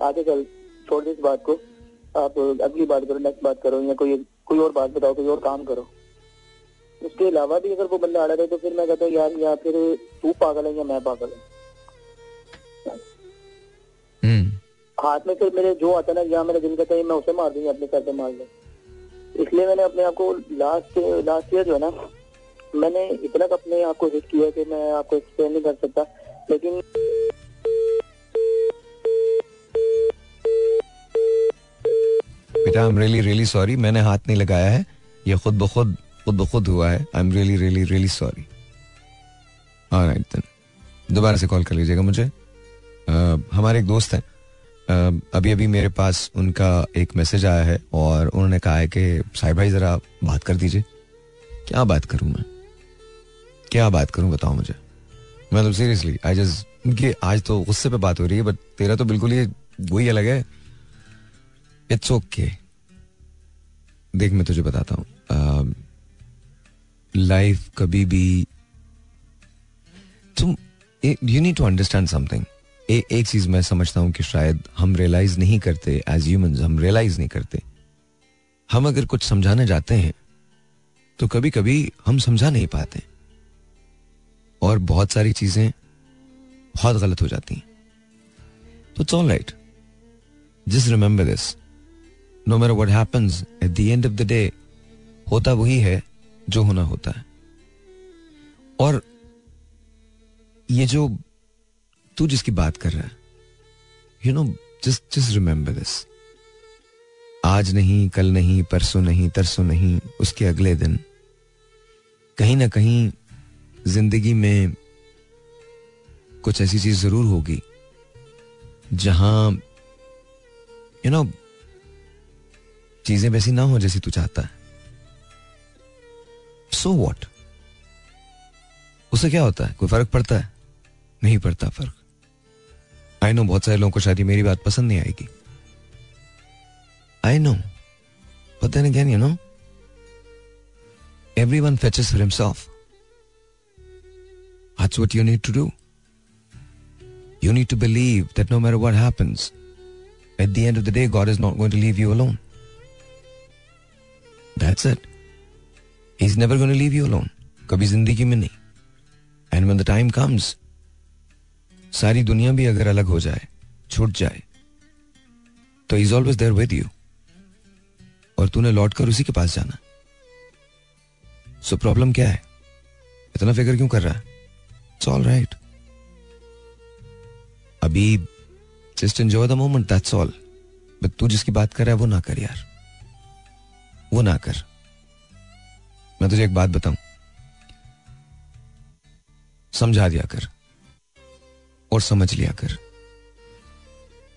आगे चल छोड़ दे इस बात को। आप अगली बात करो नेक्स्ट बात करो या कोई कोई और बात बताओ कोई और काम करो। उसके अलावा भी अगर वो बंदा अड़ा रहे तो फिर मैं कहता हूँ यार या फिर तू पागल है या मैं पागल हूँ। हम्म। हाथ में फिर मेरे जो आता ना यहाँ मेरा दिल कहता है मैं उसे मार दूँगी अपने सर पे मार दूँ इसलिए मैंने अपने आप को लास्ट लास्ट ईयर जो है ना मैंने इतना अपने आप को हिट किया कि मैं आपको एक्सप्लेन नहीं कर सकता लेकिन बेटा I am really really sorry मैंने हाथ नहीं लगाया है। ये खुद ब खुद खुद ब खुद हुआ है। I am really really really sorry alright दोबारा से कॉल कर लीजिएगा मुझे। uh, हमारे एक दोस्त हैं। अभी अभी मेरे पास उनका एक मैसेज आया है और उन्होंने कहा है कि साहिब भाई जरा बात कर दीजिए। क्या बात करूँ मैं? क्या बात करूँ, बताओ मुझे। मतलब सीरियसली आई जस्ट आज तो गुस्से पे बात हो रही है बट तेरा तो बिल्कुल ये वही अलग है। It's okay okay. देख, मैं तुझे बताता हूँ। लाइफ कभी भी, तुम you need to understand something एक चीज़ मैं समझता हूँ कि शायद हम रियलाइज़ नहीं करते एज ह्यूमंस हम रियलाइज़ नहीं करते। हम अगर कुछ समझाने जाते हैं तो कभी कभी हम समझा नहीं पाते। और बहुत सारी चीज़ें बहुत गलत हो जाती हैं। तो it's all right just remember this no matter what happens at the end of the day होता वही है जो होना होता है। और ये जो तू जिसकी बात कर रहा है you know just just remember this आज नहीं, कल नहीं, परसों नहीं, तरसों नहीं, उसके अगले दिन, कहीं ना कहीं ज़िंदगी में कुछ ऐसी चीज़ ज़रूर होगी, जहाँ यू नो चीज़ें वैसी ना हो जैसी तू चाहता है। सो so वॉट उसे क्या होता है? कोई फ़र्क पड़ता है? नहीं पड़ता फ़र्क। आई नो बहुत सारे लोगों को शायद मेरी बात पसंद नहीं आएगी। I know but then again no everyone fetches for himself that's what you need to do you need to believe that no matter what happens at the end of the day god is not going to leave you alone that's it he's never going to leave you alone कभी ज़िंदगी में नहीं and when the time comes सारी दुनिया भी अगर अलग हो जाए छूट जाए तो is always there with you और तूने लौट कर उसी के पास जाना सो प्रॉब्लम क्या है इतना फ़िक्र क्यों कर रहा है इट्स ऑल राइट अभी just enjoy the moment that's all but तू जिसकी बात कर रहा है, वो ना कर यार। वो ना कर। मैं तुझे एक बात बताऊँ। समझा दिया कर। और समझ लिया कर।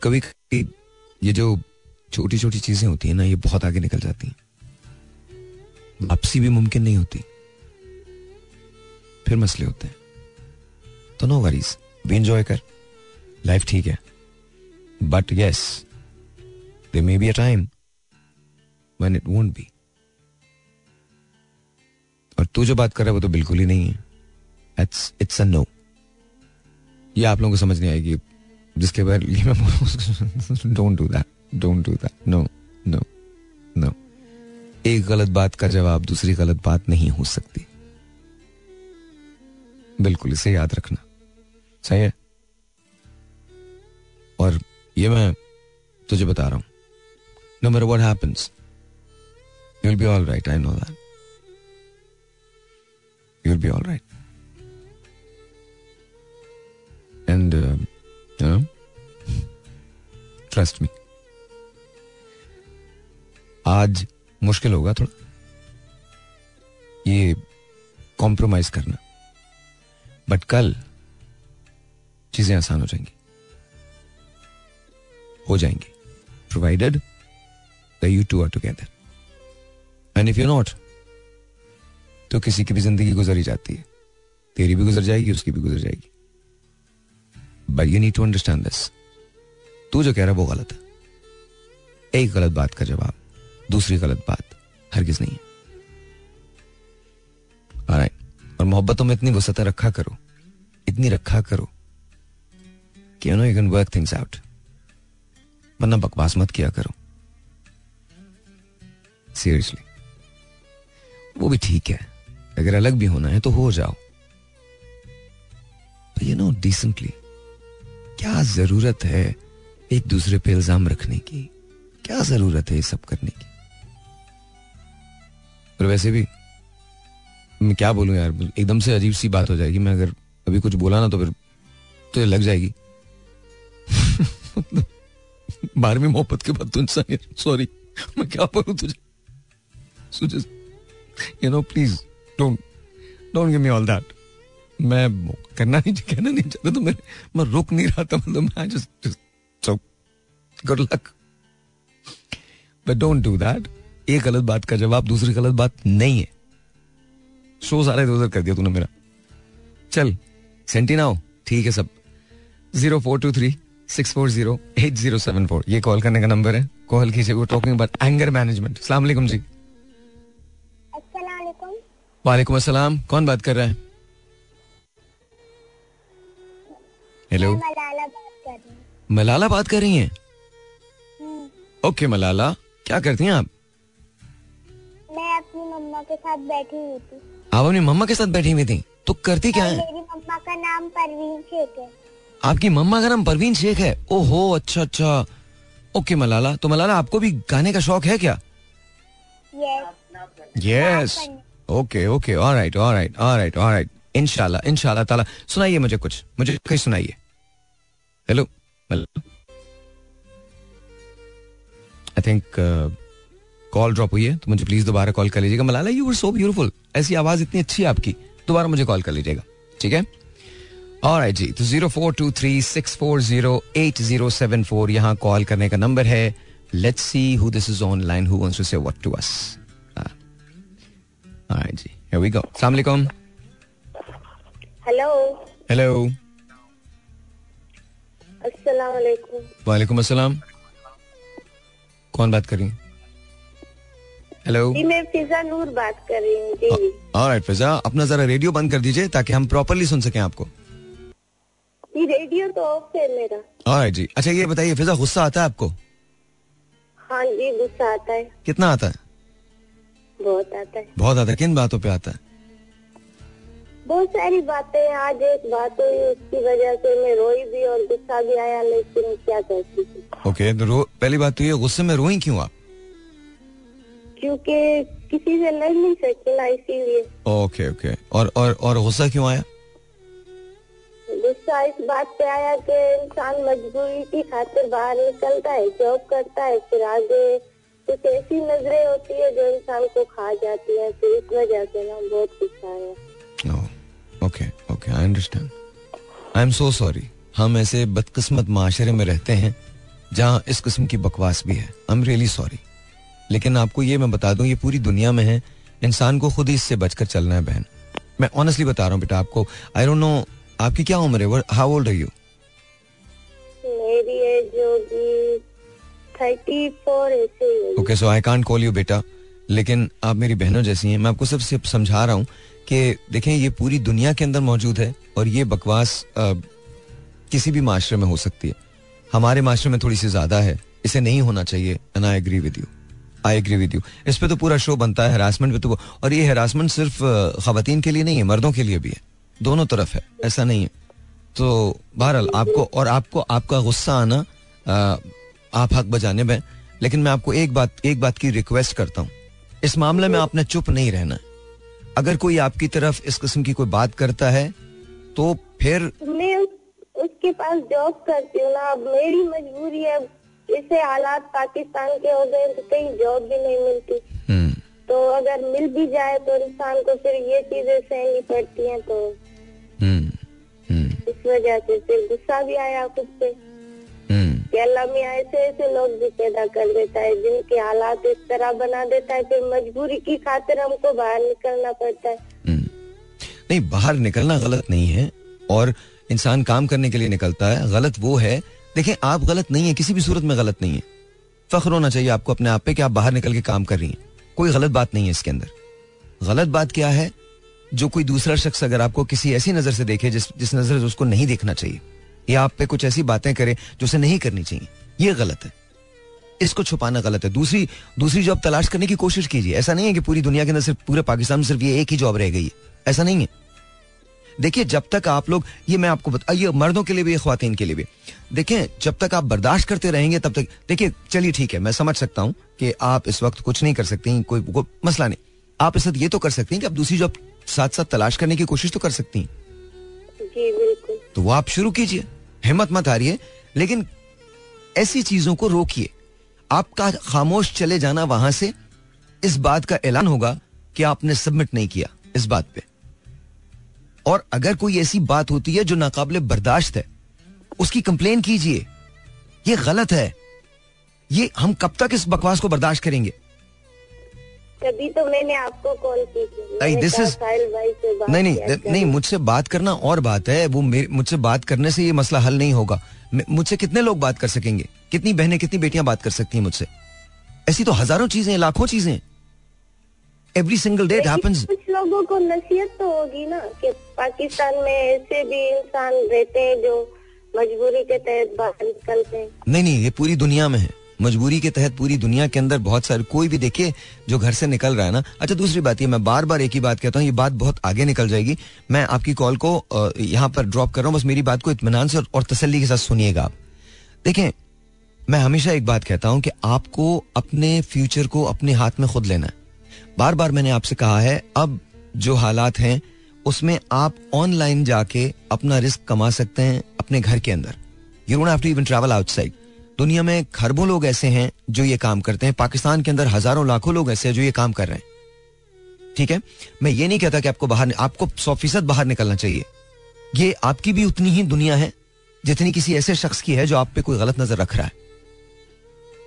कभी कभी ये जो छोटी छोटी चीज़ें होती है ना, ये बहुत आगे निकल जाती हैं। वापसी भी मुमकिन नहीं होती। फिर मसले होते हैं। तो नो वरीज भी इंजॉय कर. लाइफ ठीक है. But yes they may be a time when it won't be और तू जो बात कर रहा है वो तो बिल्कुल ही नहीं है. इट्स इट्स अ नो ये आप लोगों को समझ नहीं आएगी. जिसके बाद ये मैं don't do that don't do that no no no एक गलत बात का जवाब दूसरी गलत बात नहीं हो सकती. बिल्कुल इसे याद रखना. सही है। और ये मैं तुझे बता रहा हूँ। No matter what happens you be all right I know that you will be all right and trust me आज मुश्किल होगा थोड़ा। ये कॉम्प्रोमाइज करना। बट कल चीज़ें आसान हो जाएँगी। हो जाएँगी। Provided you two are together and if you not तो किसी की भी ज़िंदगी गुजर ही जाती है। तेरी भी गुजर जाएगी, उसकी भी गुजर जाएगी। But you need to understand this तू जो कह रहा है वो गलत है। एक गलत बात का जवाब, दूसरी गलत बात हरगिज नहीं है. और मोहब्बतों में इतनी वसत रखा करो। इतनी रखा करो। कि you know you can work things out वरना बकवास मत किया करो। सीरियसली वो भी ठीक है। अगर अलग भी होना है तो हो जाओ। यू नो डिसेंटली क्या ज़रूरत है एक दूसरे पे इल्ज़ाम रखने की? क्या ज़रूरत है ये सब करने की? और वैसे भी, मैं क्या बोलूँ यार, एकदम से अजीब सी बात हो जाएगी। मैं अगर अभी कुछ बोला ना तो फिर तो लग जाएगी। बारहवीं मोहब्बत के बाद तो इंसान सॉरी मैं क्या बोलूँ तुझे? You know please don't don't give me all that मैं करना नहीं, कहना नहीं चाहता तो मैं मैं रुक नहीं रहा था मतलब मैं just so good luck but don't do that एक गलत बात का जवाब, दूसरी गलत बात नहीं है। शो सारा इधर उधर कर दिया तूने मेरा। चल सेंटी हो ठीक है सब। Zero four two three six four zero eight zero seven four ये कॉल करने का नंबर है। कॉल कीजिए वो टॉकिंग अबाउट एंगर मैनेजमेंट सलाम अलैकुम जी। वालेकुम अस्सलाम कौन बात कर रहा है? हेलो मलाला बात कर रही हूँ। मलाला बात कर रही हैं? ओके मलाला क्या करती हैं आप? मैं अपनी मम्मा के साथ बैठी हुई थी। आप अपनी मम्मा के साथ बैठी हुई थी? तो करती क्या है? मेरी मम्मा का नाम परवीन शेख है। आपकी मम्मा का नाम परवीन शेख है। ओहो अच्छा अच्छा। ओके मलाला। तो मलाला आपको भी गाने का शौक है क्या? Yes okay okay alright alright alright alright इंशाल्लाह इंशाल्लाह ताला सुनाइए मुझे कुछ मुझे कहीं सुनाइए। Hello I think call drop हुई है तो मुझे प्लीज़ दोबारा कॉल कर लीजिएगा। Malala you were so beautiful ऐसी आवाज़ इतनी अच्छी है आपकी। दोबारा मुझे कॉल कर लीजिएगा। ठीक है? और जी तो zero four two three six four zero eight zero seven four यहाँ कॉल करने का नंबर है। Let's see who this is online who wants to say what to us ji here we go. अस्सलाम वालेकुम हेलो हेलो अस्सलाम वालेकुम वालेकुम अस्सलाम कौन बात कर रही है? हेलो जी मैं फिजा नूर बात कर रही हूँ जी। ऑलराइट फिजा अपना जरा रेडियो बंद कर दीजिए ताकि हम प्रॉपरली सुन सकें आपको। रेडियो तो ऑफ़ है मेरा। ऑलराइट जी। अच्छा ये बताइए फिजा गुस्सा आता है आपको? हाँ जी गुस्सा आता है। कितना आता है? बहुत आता है। बहुत आता है। किन बातों पे आता है? बहुत सारी बातें आज एक बात हुई उसकी वजह से मैं रोई भी और गुस्सा भी आया लेकिन क्या करती सकती ओके तो रो पहली बात तो ये गुस्से में रोई क्यों आप? क्योंकि किसी से लड़ नहीं सकती ना इसीलिए। Okay okay. और और और गुस्सा क्यों आया? गुस्सा इस बात पे आया कि इंसान मजबूरी की खातिर बाहर निकलता है जॉब करता है, फिर आगे कुछ ऐसी नज़रें होती है जो इंसान को खा जाती है तो इस वजह से ना बहुत गुस्सा आया। Okay okay I understand I am so sorry हम ऐसे बदकिस्मत माशरे में रहते हैं, जहाँ इस किस्म की बकवास भी है। आई एम रियली सॉरी लेकिन आपको ये मैं बता दूँ, ये पूरी दुनिया में है। इंसान को खुद ही इससे बचकर चलना है, बहन। मैं ऑनेस्टली बता रहा हूँ बेटा आपको आई डोंट नो आपकी क्या उम्र है? हाउ ओल्ड आर यू मेरी एज होगी थर्टी फोर ऐसे ही होगी। Okay so I can't call you बेटा लेकिन आप मेरी बहनों जैसी हैं। मैं आपको सिर्फ़ समझा रहा हूँ कि देखें ये पूरी दुनिया के अंदर मौजूद है और ये बकवास आ, किसी भी माशरे में हो सकती है। हमारे माशरे में थोड़ी सी ज़्यादा है। इसे नहीं होना चाहिए and I agree with you I agree with you इस पे तो पूरा शो बनता है हरासमेंट पे तो और ये हरासमेंट सिर्फ़ खातन के लिए नहीं है मर्दों के लिए भी है। दोनों तरफ़ है ऐसा नहीं है। तो बहरहाल आपको और आपको आपका गुस्सा आना आप हक बजाने में लेकिन मैं आपको एक बात एक बात की रिक्वेस्ट करता हूँ। इस मामले में आपने चुप नहीं रहना। अगर कोई आपकी तरफ़ इस किस्म की कोई बात करता है तो फिर मैं उसके पास जॉब करती हूँ ना। अब मेरी मजबूरी है। इसे हालात पाकिस्तान के हो गए तो कहीं जॉब भी नहीं मिलती। हम्म। तो अगर मिल भी जाए तो इंसान को फिर ये चीज़ें सहनी पड़ती हैं तो। इस वजह से फिर गुस्सा भी आया खुद पे कि अल्लाह मियाँ ऐसे ऐसे लोग भी पैदा कर देता है जिनके हालात इस तरह बना देता है फिर मजबूरी की खातिर हमको बाहर निकलना पड़ता है। नहीं बाहर निकलना गलत नहीं है और इंसान काम करने के लिए निकलता है गलत वो है। देखें आप गलत नहीं है किसी भी सूरत में गलत नहीं है। फख्र होना चाहिए आपको अपने आप पे कि आप बाहर निकल के काम कर रही हैं। कोई गलत बात नहीं है इसके अंदर। गलत बात क्या है? जो कोई दूसरा शख्स अगर आपको किसी ऐसी नज़र से देखे जिस जिस नज़र से उसको नहीं देखना चाहिए, या आप पे कुछ ऐसी बातें करे जो उसे नहीं करनी चाहिए, ये गलत है। इसको छुपाना गलत है। दूसरी दूसरी जॉब तलाश करने की कोशिश कीजिए। ऐसा नहीं है कि पूरी दुनिया के अंदर सिर्फ़ पूरे पाकिस्तान में सिर्फ़ ये एक ही जॉब रह गई है। ऐसा नहीं है। देखिए, जब तक आप लोग, ये मैं आपको बता, ये मर्दों के लिए भी खातन के लिए भी। देखें, जब तक आप बर्दाश्त करते रहेंगे, तब तक, देखिए, चलिए ठीक है, मैं समझ सकता हूँ कि आप इस वक्त कुछ नहीं कर सकती, कोई मसला नहीं। आप इस वक्त ये तो कर सकती हैं कि आप दूसरी जॉब साथ साथ तलाश करने की कोशिश तो कर सकती हैं। जी बिल्कुल। तो वो आप शुरू कीजिए। हिम्मत मत हारिए लेकिन ऐसी चीज़ों को रोकिए। आपका खामोश चले जाना वहाँ से इस बात का ऐलान होगा कि आपने सबमिट नहीं किया इस बात पे। और अगर कोई ऐसी बात होती है जो नाकाबले बर्दाश्त है उसकी कंप्लेन कीजिए। ये गलत है। ये हम कब तक इस बकवास को बर्दाश्त करेंगे? तभी तो मैंने आपको कॉल की नहीं दिस इज़ नहीं नहीं नहीं मुझसे बात करना और बात है वो मुझसे बात करने से ये मसला हल नहीं होगा। मुझसे कितने लोग बात कर सकेंगे? कितनी बहनें कितनी बेटियाँ बात कर सकती हैं मुझसे? ऐसी तो हज़ारों चीज़ें लाखों चीज़ें एवरी सिंगल डे हैपेंस कुछ लोगों को नसीहत तो होगी ना कि पाकिस्तान में ऐसे भी इंसान रहते हैं जो मजबूरी के तहत बाहर निकलते हैं। नहीं नहीं ये पूरी दुनिया में है। मजबूरी के तहत पूरी दुनिया के अंदर बहुत सारे, कोई भी देखे जो घर से निकल रहा है ना। अच्छा दूसरी बात ये, मैं बार बार एक ही बात कहता हूँ, ये बात बहुत आगे निकल जाएगी। मैं आपकी कॉल को यहाँ पर ड्रॉप कर रहा हूँ, बस मेरी बात को इतमान से और तसली के साथ सुनिएगा आप। देखें, मैं हमेशा एक बात कहता हूँ कि आपको अपने फ्यूचर को अपने हाथ में खुद लेना है। बार बार मैंने आपसे कहा है, अब जो हालात हैं, उसमें आप ऑनलाइन जाके अपना रिस्क कमा सकते हैं अपने घर के अंदर। You don't have to even travel outside दुनिया में खरबों लोग ऐसे हैं जो ये काम करते हैं। पाकिस्तान के अंदर हज़ारों लाखों लोग ऐसे हैं जो ये काम कर रहे हैं। ठीक है? मैं ये नहीं कहता कि आपको बाहर आपको सौ फ़ीसद बाहर निकलना चाहिए। ये आपकी भी उतनी ही दुनिया है जितनी किसी ऐसे शख्स की है जो आप पे कोई गलत नज़र रख रहा है।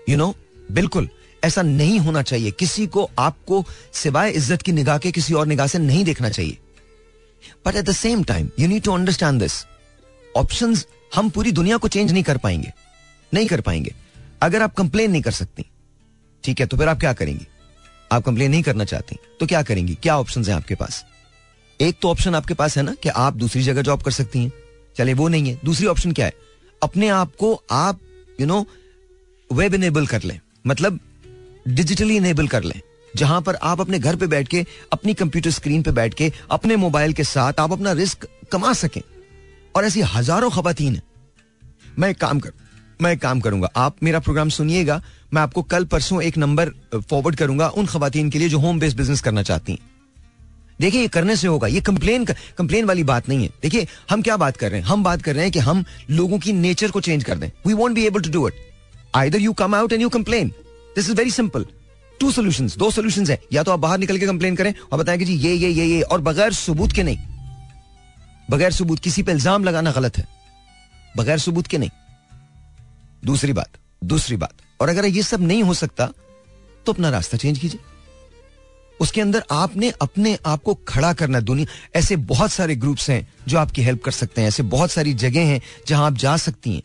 यू you नो know, बिल्कुल ऐसा नहीं होना चाहिए। किसी को आपको सिवाय इज़्ज़त की निगाह के किसी और निगाह से नहीं देखना चाहिए। But at the same time you need to understand this option हम पूरी दुनिया को चेंज नहीं कर पाएँगे। नहीं कर पाएँगे। अगर आप कंप्लेन नहीं कर सकती, ठीक है तो फिर आप क्या करेंगी? आप कंप्लेन नहीं करना चाहती तो क्या करेंगी? क्या ऑप्शन है आपके पास? एक तो ऑप्शन आपके पास है ना कि आप दूसरी जगह जॉब कर सकती हैं। चले वो नहीं है। दूसरी ऑप्शन क्या है? अपने आप को आप यू नो वेब इनेबल कर लें। मतलब डिजिटली इनेबल कर लें। जहाँ पर आप अपने घर पे बैठ के, अपनी कंप्यूटर स्क्रीन पे बैठ के, अपने मोबाइल के साथ आप अपना रिस्क कमा सकें। और ऐसी हज़ारों खवतान मैं एक काम कर मैं काम करूँगा, आप मेरा प्रोग्राम सुनिएगा, मैं आपको कल परसों एक नंबर फॉरवर्ड करूँगा उन खवतान के लिए जो होम बेस्ड बिज़नेस करना चाहती हैं। देखिए, ये करने से होगा, ये कंप्लेन कंप्लेन वाली बात नहीं है। देखिए, हम क्या बात कर रहे हैं? हम बात कर रहे हैं कि हम लोगों की नेचर को चेंज कर दें। We won't be able to do it either you come out and you complain this is very simple two solution दो सोल्यूशन है। या तो आप बाहर निकल के कंप्लेन करें और बताएँ कि जी, ये ये ये ये, और बगैर सबूत के नहीं। बगैर सबूत, किसी पे इल्ज़ाम लगाना गलत है। बगैर सबूत के नहीं। दूसरी बात दूसरी बात। और अगर ये सब नहीं हो सकता तो अपना रास्ता चेंज कीजिए। उसके अंदर आपने अपने आप को खड़ा करना दुनिया, ऐसे बहुत सारे ग्रुप्स हैं जो आपकी हेल्प कर सकते हैं। ऐसे बहुत सारी जगह हैं जहाँ आप जा सकती हैं।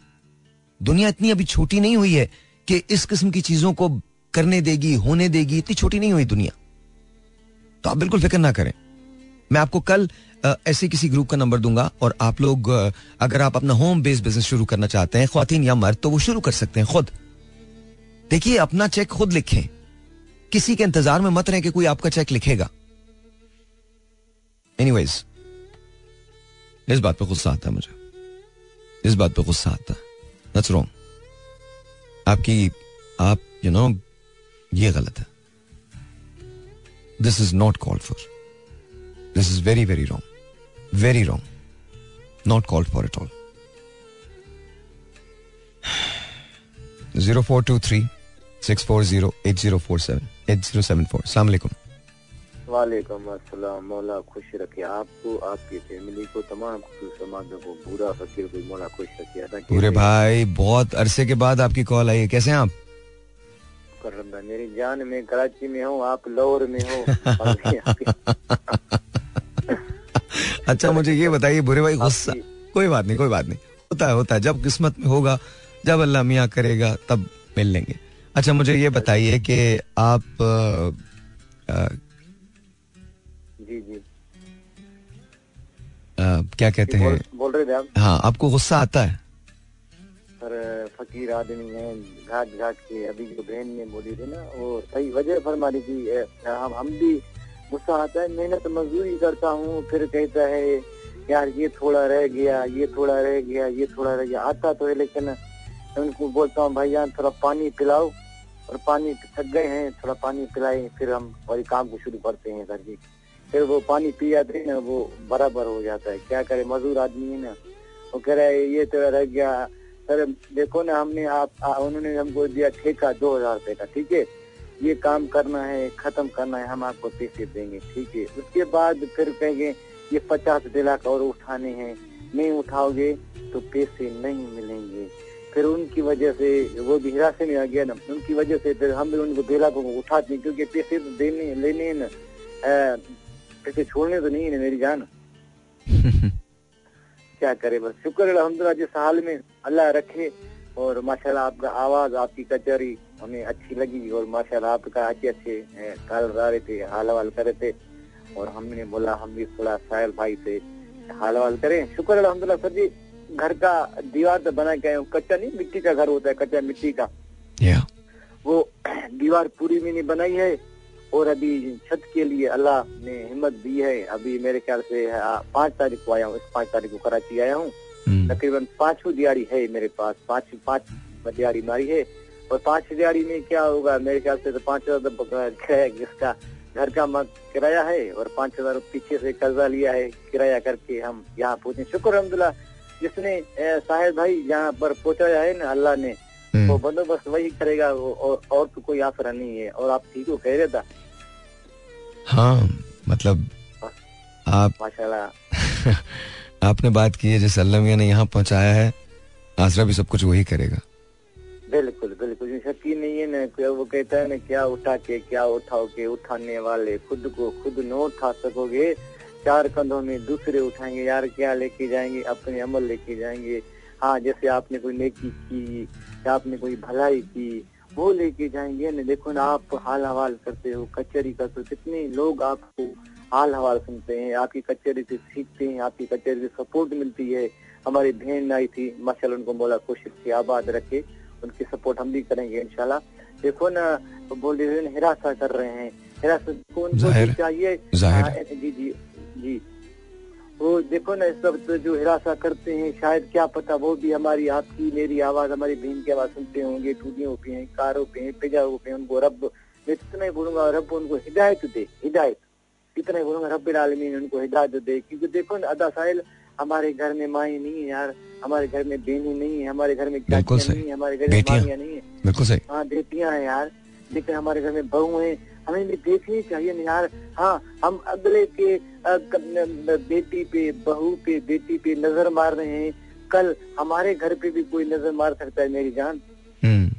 दुनिया इतनी अभी छोटी नहीं हुई है कि इस किस्म की चीज़ों को करने देगी, होने देगी। इतनी छोटी नहीं हुई दुनिया। तो आप बिल्कुल फ़िक्र ना करें। मैं आपको कल ऐसे किसी ग्रुप का नंबर दूँगा और आप लोग अगर आप अपना होम बेस्ड बिज़नेस शुरू करना चाहते हैं खातन या मर्द तो वो शुरू कर सकते हैं खुद। देखिए अपना चेक खुद लिखें। किसी के इंतज़ार में मत रहें कि कोई आपका चेक लिखेगा। एनीवेज इस बात पे गुस्सा आता है मुझे। इस बात पे गुस्सा आता है। दैट्स रॉन्ग आपकी आप यू you नो know, ये गलत है। This is not called for this is very very wrong very wrong not called for it all zero four two three six four zero eight zero four seven eight zero seven four सलामकुम वालेकुम अस्सलाम मौला खुश रखे आपको आपकी family को तमाम समाजों को पूरा फकीर को मौला खुश रखे पूरे भाई बहुत अरसे के बाद आपकी कॉल आई है। कैसे हैं आप? मेरी जान में कराची में हूँ आप लाहौर में हो। अच्छा मुझे ये बताइए बुरे भाई गुस्सा। कोई बात नहीं कोई बात नहीं। होता है होता है। जब किस्मत में होगा जब अल्लाह मियाँ करेगा तब मिल लेंगे। अच्छा मुझे ये बताइए कि आप अ, अ, जी जी। अ, क्या कहते हैं? बोल रहे थे आप? हाँ आपको गुस्सा आता है? सर फकीर आदमी है घाट घाट के अभी जो बहन ने बोली थी ना वो सही वजह फरमा रही थी हम हम भी गुस्सा आता है, मेहनत मजदूरी करता हूँ, फिर कहता है, यार, ये थोड़ा रह गया, ये थोड़ा रह गया, ये थोड़ा रह गया। आता तो है, लेकिन उनको बोलता हूँ, भाई यार थोड़ा पानी पिलाओ। और पानी थक गए हैं, थोड़ा पानी पिलाए, फिर हम वही काम को शुरू करते हैं घर की फिर वो पानी पी जाते हैं ना वो बराबर हो जाता है। क्या करे, मजदूर आदमी है ना। वो कह रहा है, ये तेरा रह गया। सर, देखो ना, हमने आप उन्होंने हमको दिया ठेका, दो हज़ार रुपए का, ठीक है? ये काम करना है खत्म करना है हम आपको पैसे देंगे ठीक है? उसके बाद फिर कहेंगे ये पचास लाख और उठाने हैं। नहीं उठाओगे तो पैसे नहीं मिलेंगे। फिर उनकी वजह से वो भी हिरासे में आ गया ना उनकी वजह से फिर हम भी उनको बेला को उठाते हैं क्योंकि पैसे तो देने लेने ना। पैसे छोड़ने तो नहीं है मेरी जान। क्या करे बस? शुक्र अलहमदुल्ला जिस हाल में अल्लाह रखे और माशाल्लाह आपका आवाज़ आपकी कचहरी हमें अच्छी लगी और माशाल्लाह आपका अच्छे अच्छे काल गा रहे थे हाल हवाल कर रहे थे। और हमने बोला हम भी थोड़ा साहिल भाई से हाल हवाल करें। शुक्र अलहमदुल्ला सर जी घर का दीवार तो बना के कच्चा नहीं मिट्टी का घर होता है कच्चा मिट्टी का। या वो दीवार पूरी भी नहीं बनाई है और अभी छत के लिए अल्लाह ने हिम्मत दी है। अभी मेरे ख्याल से आ, पाँच तारीख को आया हूँ इस पाँच तारीख को कराची आया हूँ। तकरीबन पांचवी दिहाड़ी है मेरे पास पाँच पाँच दिहाड़ी मारी है। और पाँच दिहाड़ी में क्या होगा मेरे ख्याल से तो पाँच हज़ार तो जिसका घर का किराया है और पाँच हज़ार पीछे से कर्जा लिया है किराया करके हम यहाँ पहुँचे। शुक्र अलहमदुल्ला जिसने साहिब भाई यहाँ पर पहुँचाया है ना अल्लाह ने वो हम्म, बंदोबस्त वही करेगा वो- और, और तो कोई आसरा नहीं है। और आप ठीक हो कह रहे था हाँ मतलब आप माशाल्लाह। आपने बात की है, जैसे अल्लाह ने यहाँ पहुँचाया है, आसरा भी सब कुछ वही करेगा। बिल्कुल बिल्कुल। यकीन नहीं है ना कि वो कहता है ना, क्या उठा के क्या उठाओगे, उठाने वाले खुद को खुद न उठा सकोगे। चार कंधों में दूसरे उठाएँगे, यार क्या लेके जाएँगे, अपने अमल लेके जाएँगे। हाँ जैसे आपने कोई नेकी की, या आपने कोई भलाई की, वो लेके जाएँगे। ना देखो ना, आप हाल हवाल करते हो, कचहरी करते हो, कितने लोग आपको हाल हवाल सुनते हैं आपकी कचहरी से सीखते हैं आपकी कचहरी से सपोर्ट मिलती है। हमारी बहन आई थी माशाल्लाह उनको बोला कोशिश की आबाद रखे उनकी सपोर्ट हम भी करेंगे इंशाल्लाह। देखो ना बोल रहे हिरासा कर रहे हैं। हिरासत को उनको चाहिए? हाँ, जी जी जी। वो देखो ना इस वक्त जो हिरासा करते हैं शायद क्या पता वो भी हमारी आपकी मेरी आवाज़ हमारी बहन की आवाज़ सुनते होंगे टूटियों पे हैं कारों पे हैं पिजाओं पे उनको रब मैं इतना ही बोलूँगा रब उनको हिदायत दे हिदायत। इतना ही? बोलूँगा रब आलमीन उनको हिदायत दे क्योंकि देखो ना अदा साहिल हमारे घर में माए नहीं है यार। हमारे घर में बेनी नहीं है। हमारे घर में। नहीं है। हमारे घर में। नहीं है। बिल्कुल सही। हाँ बेटियाँ हैं यार। लेकिन हमारे घर में बहू है। हमें भी देखनी चाहिए ना यार। हाँ हम अगले के न- बेटी पे बहू पे बेटी पे नज़र मार रहे हैं। कल हमारे घर पे भी कोई नज़र मार सकता है मेरी जान? हम्म।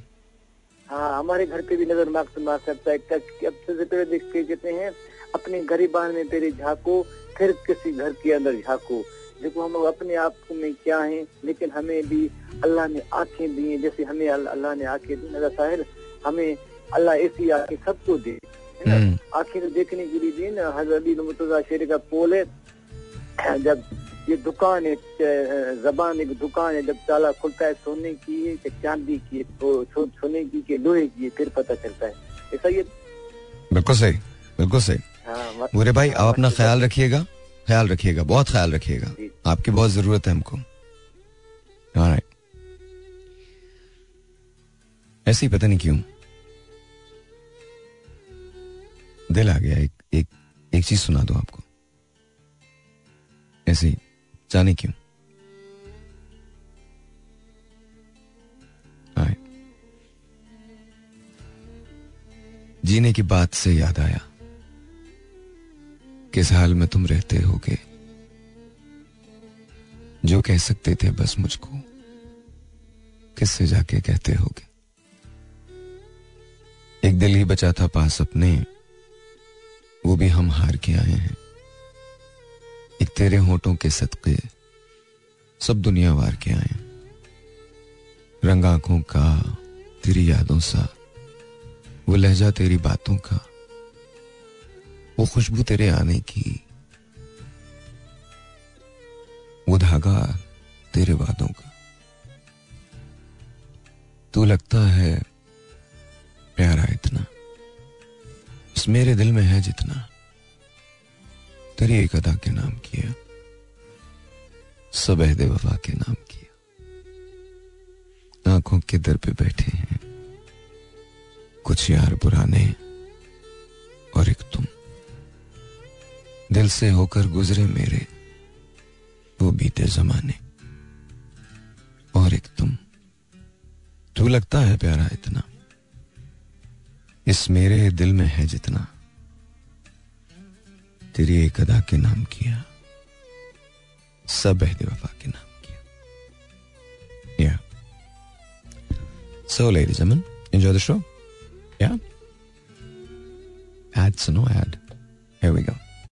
हाँ हमारे घर पे भी नज़र मार सकता है। सबसे पहले देखते कहते हैं अपने गरीबान में तेरे झाको फिर किसी घर के अंदर झाको। देखो हम लोग अपने आप में क्या हैं लेकिन हमें भी अल्लाह ने आँखें दी हैं जैसे हमें अल्लाह ने आँखें दी नज़र साहिल हमें अल्लाह ऐसी आँखें सबको दे है ना? हम्म। देखने के लिए भी ना हज़रत अली मुर्तजा शेर का पोल है जब ये दुकान है जबान एक दुकान है जब ताला खुलता है सोने की है कि चांदी की तो सोने की के लोहे की फिर पता चलता है। ऐसा ये बिल्कुल सही बिल्कुल सही। हाँ मत- बुरे भाई आप अपना ख्याल रखिएगा ख्याल रखिएगा बहुत ख्याल रखिएगा। आपकी बहुत ज़रूरत है हमको। ऐसे ही पता नहीं क्यों। दिल आ गया एक एक एक चीज़ सुना दो आपको। ऐसे ही जाने क्यों? जीने की बात से याद आया। किस हाल में तुम रहते होगे? जो कह सकते थे बस मुझको। किससे जाके कहते होगे? एक दिल ही बचा था पास अपने। वो भी हम हार के आए हैं। एक तेरे होठों के सदके। सब दुनिया वार के आए रंग आँखों का, तेरी यादों सा। वो लहजा तेरी बातों का। वो खुशबू तेरे आने की, वो धागा तेरे वादों का। तू लगता है प्यारा इतना इस मेरे दिल में है जितना। तेरी एक अदा के नाम किया सब अहद वफा के नाम किया। आँखों के दर पे बैठे हैं, कुछ यार पुराने और एक तुम। दिल से होकर गुजरे मेरे वो बीते जमाने। और एक तुम। तू लगता है प्यारा इतना। इस मेरे दिल में है जितना। तेरी एक अदा के नाम किया। सब अहद वफा के नाम किया। या। So ladies and enjoy the show yeah ads no ad here we